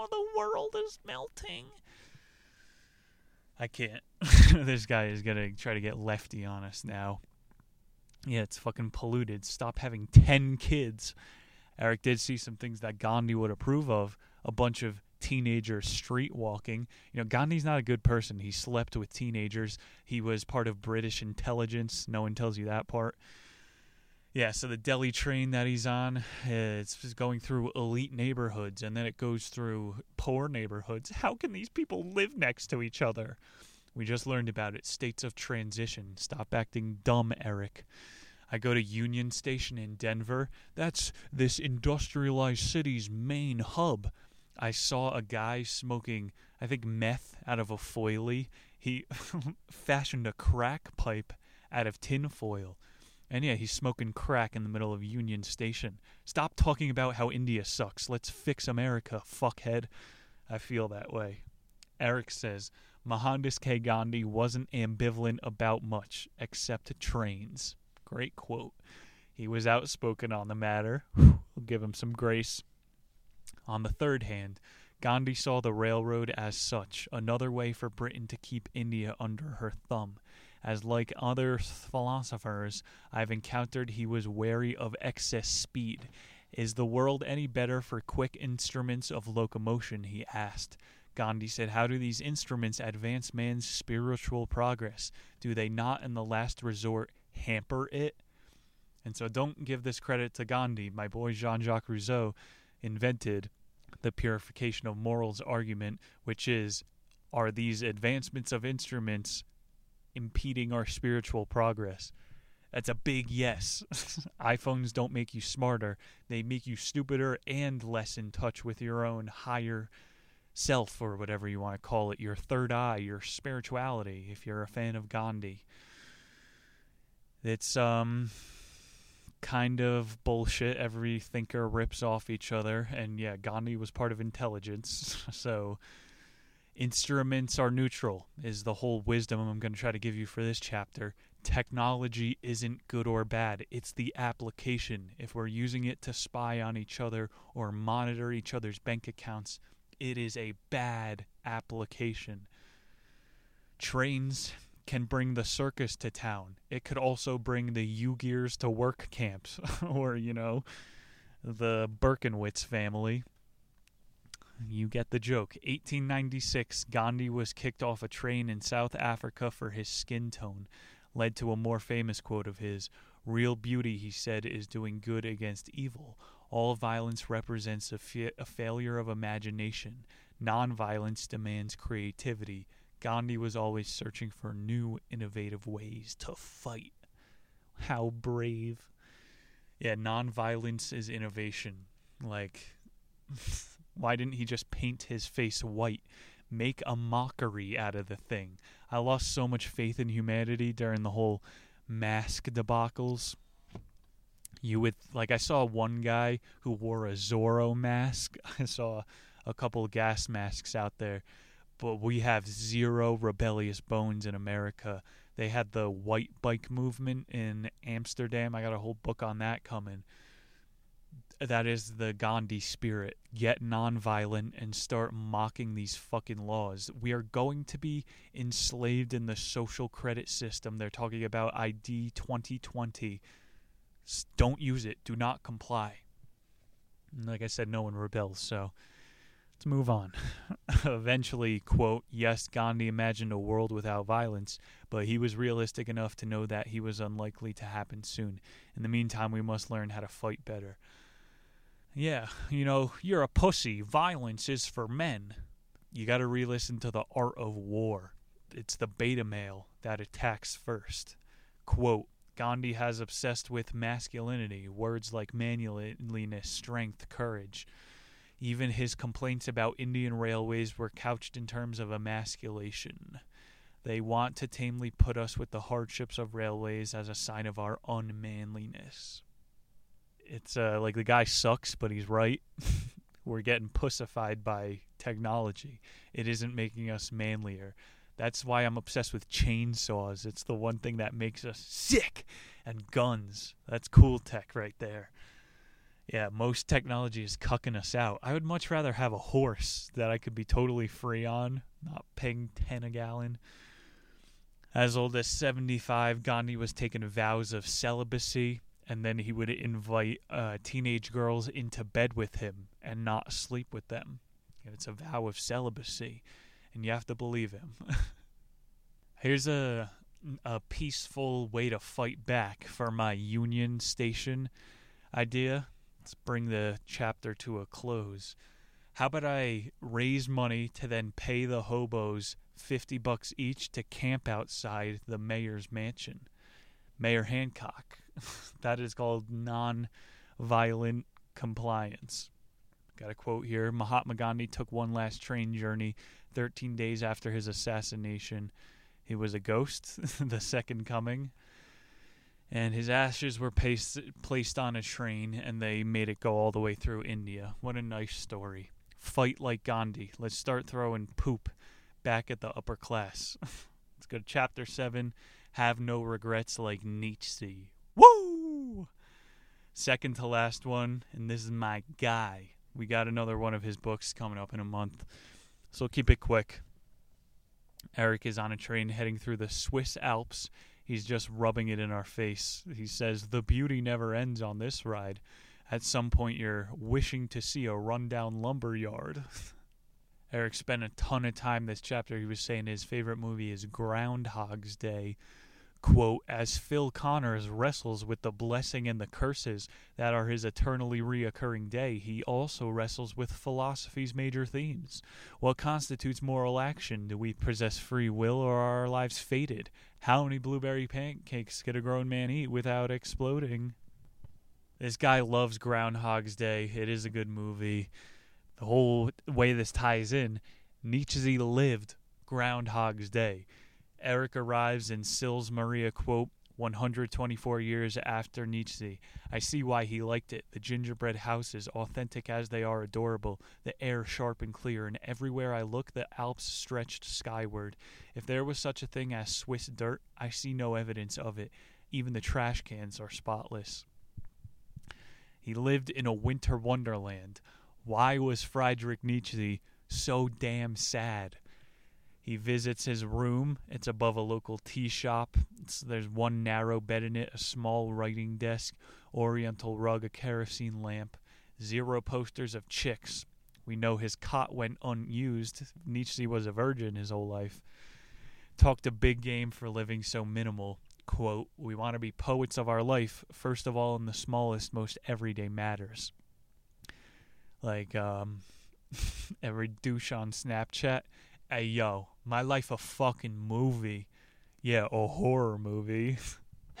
Oh, the world is melting. I can't. this guy is going to try to get lefty on us now. Yeah, it's fucking polluted. Stop having 10 kids. Eric did see some things that Gandhi would approve of. A bunch of teenager street walking. You know, Gandhi's not a good person. He slept with teenagers. He was part of British intelligence. No one tells you that part. Yeah, so the Delhi train that he's on, it's going through elite neighborhoods and then it goes through poor neighborhoods. How can these people live next to each other? We just learned about it. States of transition. Stop acting dumb, Eric. I go to Union Station in Denver. That's this industrialized city's main hub. I saw a guy smoking, I think, meth out of a foilie. He fashioned a crack pipe out of tin foil. And yeah, he's smoking crack in the middle of Union Station. Stop talking about how India sucks. Let's fix America, fuckhead. I feel that way. Eric says Mohandas K. Gandhi wasn't ambivalent about much except trains. Great quote. He was outspoken on the matter. We'll give him some grace. On the third hand, Gandhi saw the railroad as such, another way for Britain to keep India under her thumb. As like other philosophers I've encountered, he was wary of excess speed. Is the world any better for quick instruments of locomotion? he asked. Gandhi said, How do these instruments advance man's spiritual progress? Do they not, in the last resort, hamper it? And so don't give this credit to Gandhi. My boy Jean Jacques Rousseau invented the purification of morals argument, which is are these advancements of instruments impeding our spiritual progress? That's a big yes. iPhones don't make you smarter, they make you stupider and less in touch with your own higher self, or whatever you want to call it, your third eye, your spirituality, if you're a fan of Gandhi. It's, um, kind of bullshit. Every thinker rips off each other, and yeah, Gandhi was part of intelligence, so instruments are neutral, is the whole wisdom I'm going to try to give you for this chapter. Technology isn't good or bad, it's the application. If we're using it to spy on each other or monitor each other's bank accounts, it is a bad application. Trains can bring the circus to town. It could also bring the Uyghurs to work camps, or, you know, the Berkowitz family. You get the joke. 1896, Gandhi was kicked off a train in South Africa for his skin tone. Led to a more famous quote of his Real beauty, he said, is doing good against evil. All violence represents a, fa- a failure of imagination. Nonviolence demands creativity. Gandhi was always searching for new, innovative ways to fight. How brave. Yeah, nonviolence is innovation. Like, why didn't he just paint his face white? Make a mockery out of the thing. I lost so much faith in humanity during the whole mask debacles. You would, like, I saw one guy who wore a Zorro mask. I saw a couple gas masks out there but we have zero rebellious bones in America. They had the white bike movement in Amsterdam. I got a whole book on that coming. That is the Gandhi spirit. Get nonviolent and start mocking these fucking laws. We are going to be enslaved in the social credit system. They're talking about ID 2020. Don't use it. Do not comply. Like I said, no one rebels. So Let's move on. Eventually, quote, yes, Gandhi imagined a world without violence, but he was realistic enough to know that he was unlikely to happen soon. In the meantime, we must learn how to fight better. Yeah, you know, you're a pussy. Violence is for men. You got to re listen to The Art of War. It's the beta male that attacks first. Quote, Gandhi has obsessed with masculinity, words like manliness, strength, courage. Even his complaints about Indian railways were couched in terms of emasculation. They want to tamely put us with the hardships of railways as a sign of our unmanliness. It's uh, like the guy sucks, but he's right. We're getting pussified by technology. It isn't making us manlier. That's why I'm obsessed with chainsaws. It's the one thing that makes us sick. And guns. That's cool tech right there yeah, most technology is cucking us out. I would much rather have a horse that I could be totally free on, not paying 10 a gallon. As old as 75, Gandhi was taking vows of celibacy, and then he would invite uh, teenage girls into bed with him and not sleep with them. And it's a vow of celibacy, and you have to believe him. Here's a a peaceful way to fight back for my Union Station idea let's bring the chapter to a close. How about I raise money to then pay the hobos 50 bucks each to camp outside the mayor's mansion? Mayor Hancock. that is called non violent compliance. Got a quote here Mahatma Gandhi took one last train journey 13 days after his assassination. He was a ghost, the second coming. And his ashes were placed, placed on a train and they made it go all the way through India. What a nice story. Fight like Gandhi. Let's start throwing poop back at the upper class. Let's go to chapter 7 Have No Regrets Like Nietzsche. Woo! Second to last one, and this is my guy. We got another one of his books coming up in a month. So keep it quick. Eric is on a train heading through the Swiss Alps He's just rubbing it in our face. He says, The beauty never ends on this ride. At some point, you're wishing to see a rundown lumber yard. Eric spent a ton of time this chapter. He was saying his favorite movie is Groundhog's Day quote, as Phil Connors wrestles with the blessing and the curses that are his eternally reoccurring day, he also wrestles with philosophy's major themes. What constitutes moral action? Do we possess free will or are our lives fated? How many blueberry pancakes could a grown man eat without exploding? This guy loves Groundhog's Day. It is a good movie. The whole way this ties in, Nietzsche lived Groundhog's Day. Eric arrives in Sils Maria quote 124 years after Nietzsche. I see why he liked it. The gingerbread houses, authentic as they are adorable, the air sharp and clear, and everywhere I look the Alps stretched skyward. If there was such a thing as Swiss dirt, I see no evidence of it. Even the trash cans are spotless. He lived in a winter wonderland. Why was Friedrich Nietzsche so damn sad? He visits his room. It's above a local tea shop. It's, there's one narrow bed in it, a small writing desk, oriental rug, a kerosene lamp, zero posters of chicks. We know his cot went unused. Nietzsche was a virgin his whole life. Talked a big game for living so minimal. Quote, We want to be poets of our life, first of all in the smallest, most everyday matters. Like, um, every douche on Snapchat Hey yo, my life a fucking movie. Yeah, a horror movie.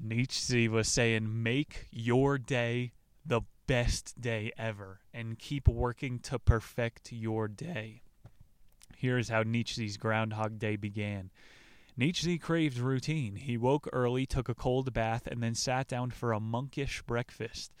Nietzsche was saying, make your day the best day ever and keep working to perfect your day. Here's how Nietzsche's Groundhog Day began. Nietzsche craved routine. He woke early, took a cold bath, and then sat down for a monkish breakfast.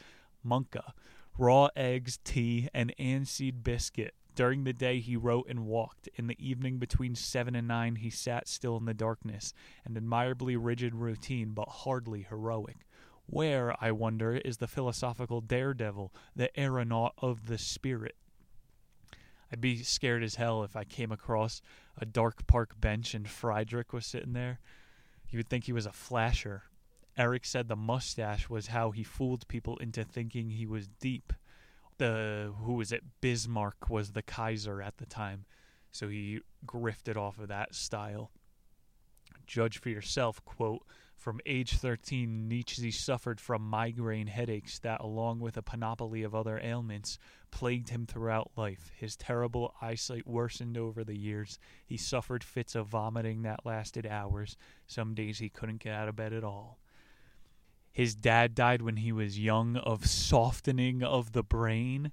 Munka, raw eggs, tea, and anseed biscuit. During the day, he wrote and walked. In the evening, between seven and nine, he sat still in the darkness, an admirably rigid routine, but hardly heroic. Where, I wonder, is the philosophical daredevil, the aeronaut of the spirit? I'd be scared as hell if I came across a dark park bench and Friedrich was sitting there. You would think he was a flasher. Eric said the mustache was how he fooled people into thinking he was deep the who was it Bismarck was the Kaiser at the time, so he grifted off of that style. Judge for yourself. Quote From age 13, Nietzsche suffered from migraine headaches that, along with a panoply of other ailments, plagued him throughout life. His terrible eyesight worsened over the years. He suffered fits of vomiting that lasted hours. Some days he couldn't get out of bed at all. His dad died when he was young of softening of the brain.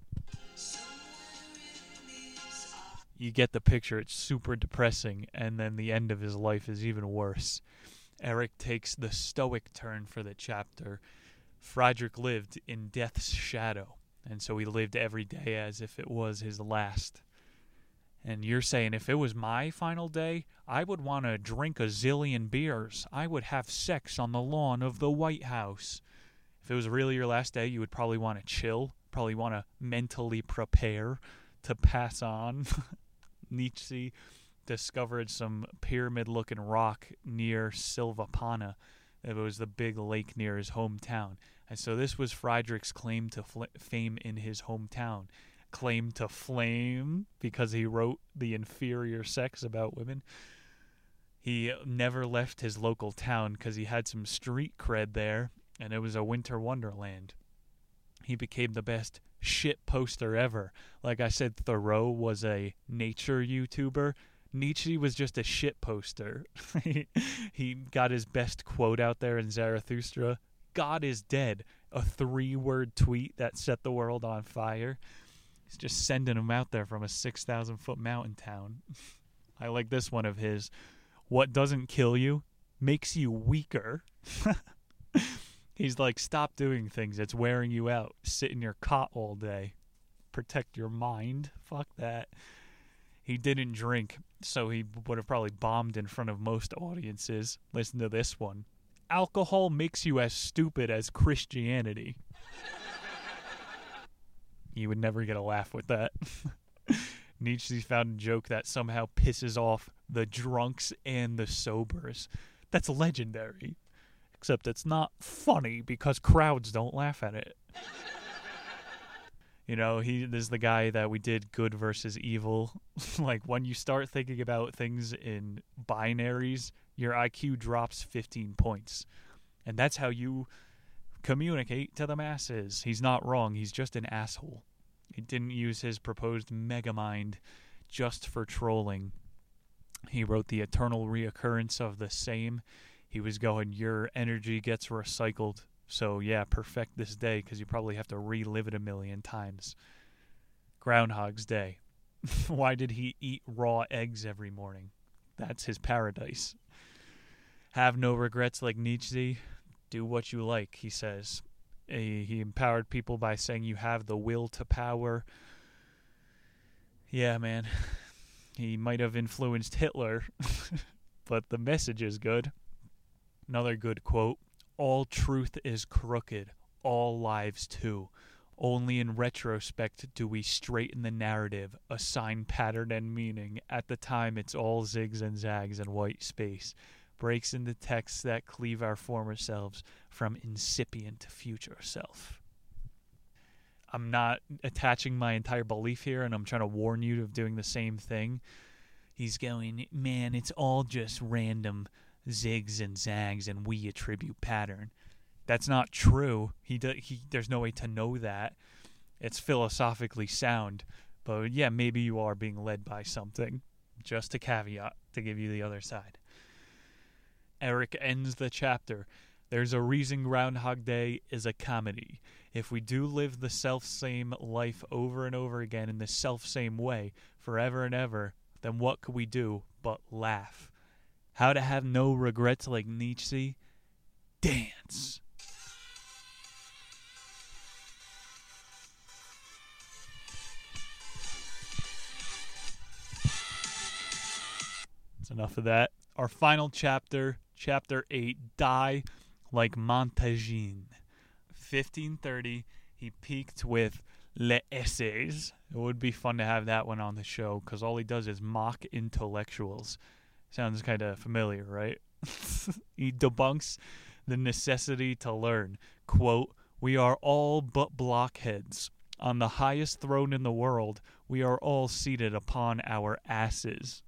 You get the picture. It's super depressing. And then the end of his life is even worse. Eric takes the stoic turn for the chapter. Friedrich lived in death's shadow, and so he lived every day as if it was his last. And you're saying if it was my final day, I would want to drink a zillion beers. I would have sex on the lawn of the White House. If it was really your last day, you would probably want to chill, probably want to mentally prepare to pass on. Nietzsche discovered some pyramid looking rock near Silvaplana. It was the big lake near his hometown. And so this was Friedrich's claim to fl- fame in his hometown claim to flame because he wrote the inferior sex about women. He never left his local town because he had some street cred there, and it was a winter wonderland. He became the best shit poster ever. Like I said, Thoreau was a nature YouTuber. Nietzsche was just a shit poster. he, he got his best quote out there in Zarathustra God is dead. A three word tweet that set the world on fire. He's just sending him out there from a 6,000 foot mountain town. I like this one of his. What doesn't kill you makes you weaker. He's like, stop doing things. It's wearing you out. Sit in your cot all day. Protect your mind. Fuck that. He didn't drink, so he would have probably bombed in front of most audiences. Listen to this one. Alcohol makes you as stupid as Christianity. You would never get a laugh with that. Nietzsche found a joke that somehow pisses off the drunks and the sobers. That's legendary. Except it's not funny because crowds don't laugh at it. you know, he is the guy that we did good versus evil. like when you start thinking about things in binaries, your IQ drops 15 points. And that's how you communicate to the masses. He's not wrong, he's just an asshole. He didn't use his proposed megamind just for trolling. He wrote the eternal reoccurrence of the same. He was going, Your energy gets recycled. So, yeah, perfect this day because you probably have to relive it a million times. Groundhog's Day. Why did he eat raw eggs every morning? That's his paradise. Have no regrets like Nietzsche. Do what you like, he says. He empowered people by saying you have the will to power. Yeah, man. He might have influenced Hitler, but the message is good. Another good quote All truth is crooked, all lives too. Only in retrospect do we straighten the narrative, assign pattern and meaning. At the time, it's all zigs and zags and white space. Breaks into texts that cleave our former selves from incipient future self. I'm not attaching my entire belief here, and I'm trying to warn you of doing the same thing. He's going, man, it's all just random zigs and zags, and we attribute pattern. That's not true. He, do, he there's no way to know that. It's philosophically sound, but yeah, maybe you are being led by something. Just a caveat to give you the other side. Eric ends the chapter. There's a reason Groundhog Day is a comedy. If we do live the self same life over and over again in the self same way forever and ever, then what could we do but laugh? How to have no regrets like Nietzsche? Dance. That's enough of that. Our final chapter, chapter 8 Die like Montaigne. 1530, he peaked with Les Essays. It would be fun to have that one on the show because all he does is mock intellectuals. Sounds kind of familiar, right? he debunks the necessity to learn. Quote, We are all but blockheads. On the highest throne in the world, we are all seated upon our asses.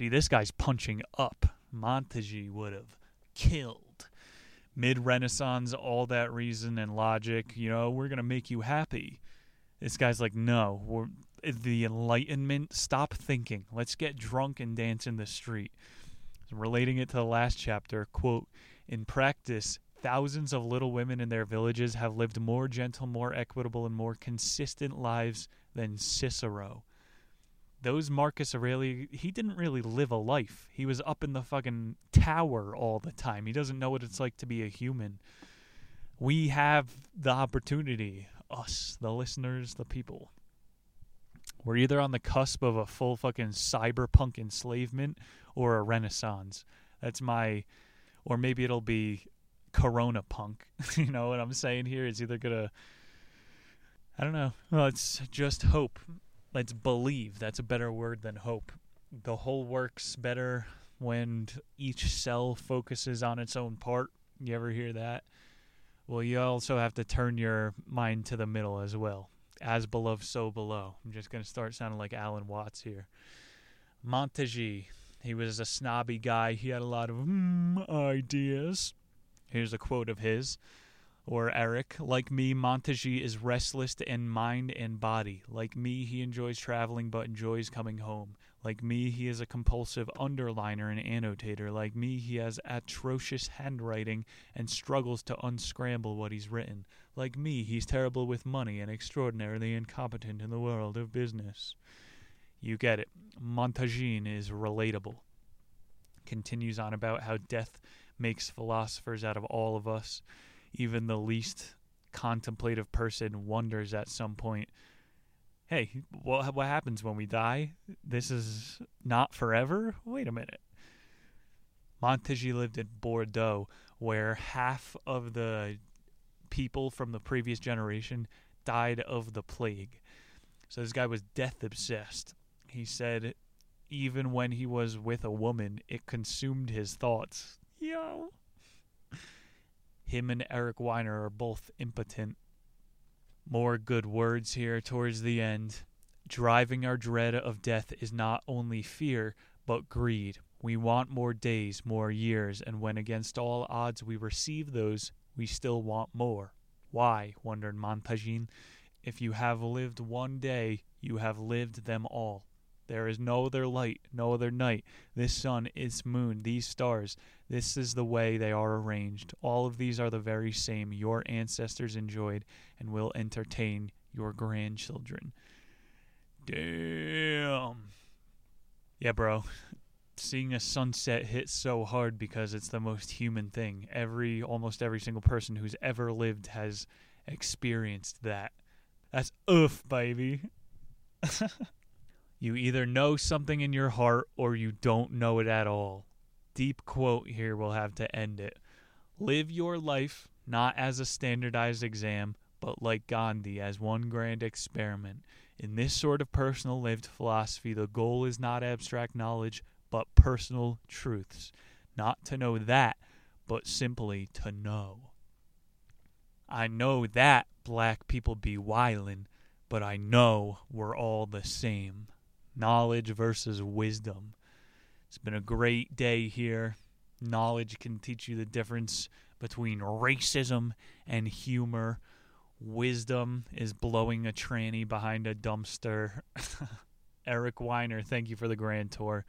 See, this guy's punching up. Montaigne would have killed. Mid Renaissance, all that reason and logic, you know, we're going to make you happy. This guy's like, no, we're, the Enlightenment, stop thinking. Let's get drunk and dance in the street. Relating it to the last chapter, quote, in practice, thousands of little women in their villages have lived more gentle, more equitable, and more consistent lives than Cicero those Marcus Aurelius, he didn't really live a life. He was up in the fucking tower all the time. He doesn't know what it's like to be a human. We have the opportunity, us, the listeners, the people. We're either on the cusp of a full fucking cyberpunk enslavement or a renaissance. That's my, or maybe it'll be Corona punk. you know what I'm saying here? It's either gonna, I don't know. Well, it's just hope let's believe. That's a better word than hope. The whole works better when each cell focuses on its own part. You ever hear that? Well, you also have to turn your mind to the middle as well. As below, so below. I'm just going to start sounding like Alan Watts here. Montague, he was a snobby guy. He had a lot of mm, ideas. Here's a quote of his Or Eric, like me, Montaigne is restless in mind and body. Like me, he enjoys traveling but enjoys coming home. Like me, he is a compulsive underliner and annotator. Like me, he has atrocious handwriting and struggles to unscramble what he's written. Like me, he's terrible with money and extraordinarily incompetent in the world of business. You get it. Montaigne is relatable. Continues on about how death makes philosophers out of all of us even the least contemplative person wonders at some point hey what, what happens when we die? This is not forever? Wait a minute. Montaigne lived in bordeaux where half of the people from the previous generation died of the plague. So this guy was death obsessed. He said even when he was with a woman it consumed his thoughts. Yo him and Eric Weiner are both impotent. More good words here towards the end. Driving our dread of death is not only fear, but greed. We want more days, more years, and when against all odds we receive those, we still want more. Why? wondered Montaigne. If you have lived one day, you have lived them all. There is no other light, no other night. This sun, its moon, these stars. This is the way they are arranged. All of these are the very same your ancestors enjoyed and will entertain your grandchildren. Damn. Yeah, bro. Seeing a sunset hit so hard because it's the most human thing. Every almost every single person who's ever lived has experienced that. That's oof, baby. You either know something in your heart or you don't know it at all. Deep quote here we'll have to end it. Live your life not as a standardized exam, but like Gandhi as one grand experiment. In this sort of personal lived philosophy, the goal is not abstract knowledge, but personal truths. Not to know that, but simply to know. I know that black people be wildin', but I know we're all the same knowledge versus wisdom. It's been a great day here. Knowledge can teach you the difference between racism and humor. Wisdom is blowing a tranny behind a dumpster. Eric Weiner, thank you for the grand tour.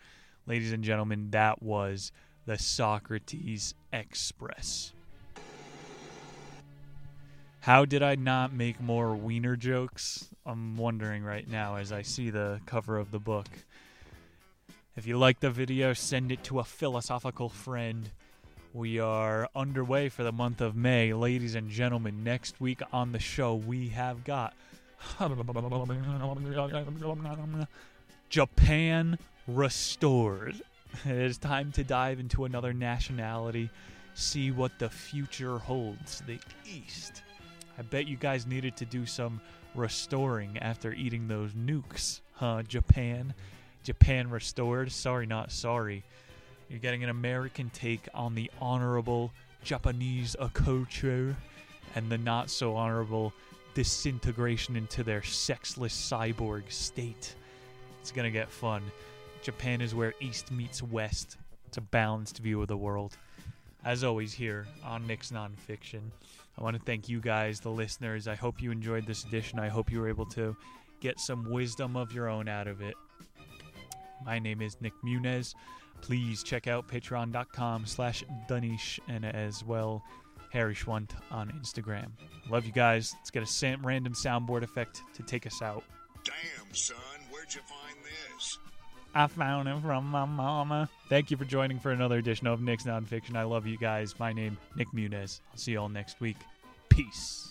Ladies and gentlemen, that was the Socrates Express. How did I not make more wiener jokes? I'm wondering right now as I see the cover of the book. If you like the video, send it to a philosophical friend. We are underway for the month of May. Ladies and gentlemen, next week on the show, we have got Japan restored. It is time to dive into another nationality, see what the future holds. The East. I bet you guys needed to do some restoring after eating those nukes, huh, Japan? Japan restored. Sorry, not sorry. You're getting an American take on the honorable Japanese culture and the not so honorable disintegration into their sexless cyborg state. It's gonna get fun. Japan is where East meets West. It's a balanced view of the world. As always, here on Nick's Nonfiction. I want to thank you guys, the listeners. I hope you enjoyed this edition. I hope you were able to get some wisdom of your own out of it. My name is Nick Munez. Please check out patreon.com slash Dunish and as well Harry Schwant on Instagram. Love you guys. Let's get a random soundboard effect to take us out. Damn, son, where'd you find this? I found it from my mama. Thank you for joining for another edition of Nick's Nonfiction. I love you guys. My name, Nick Munez. I'll see you all next week. Peace.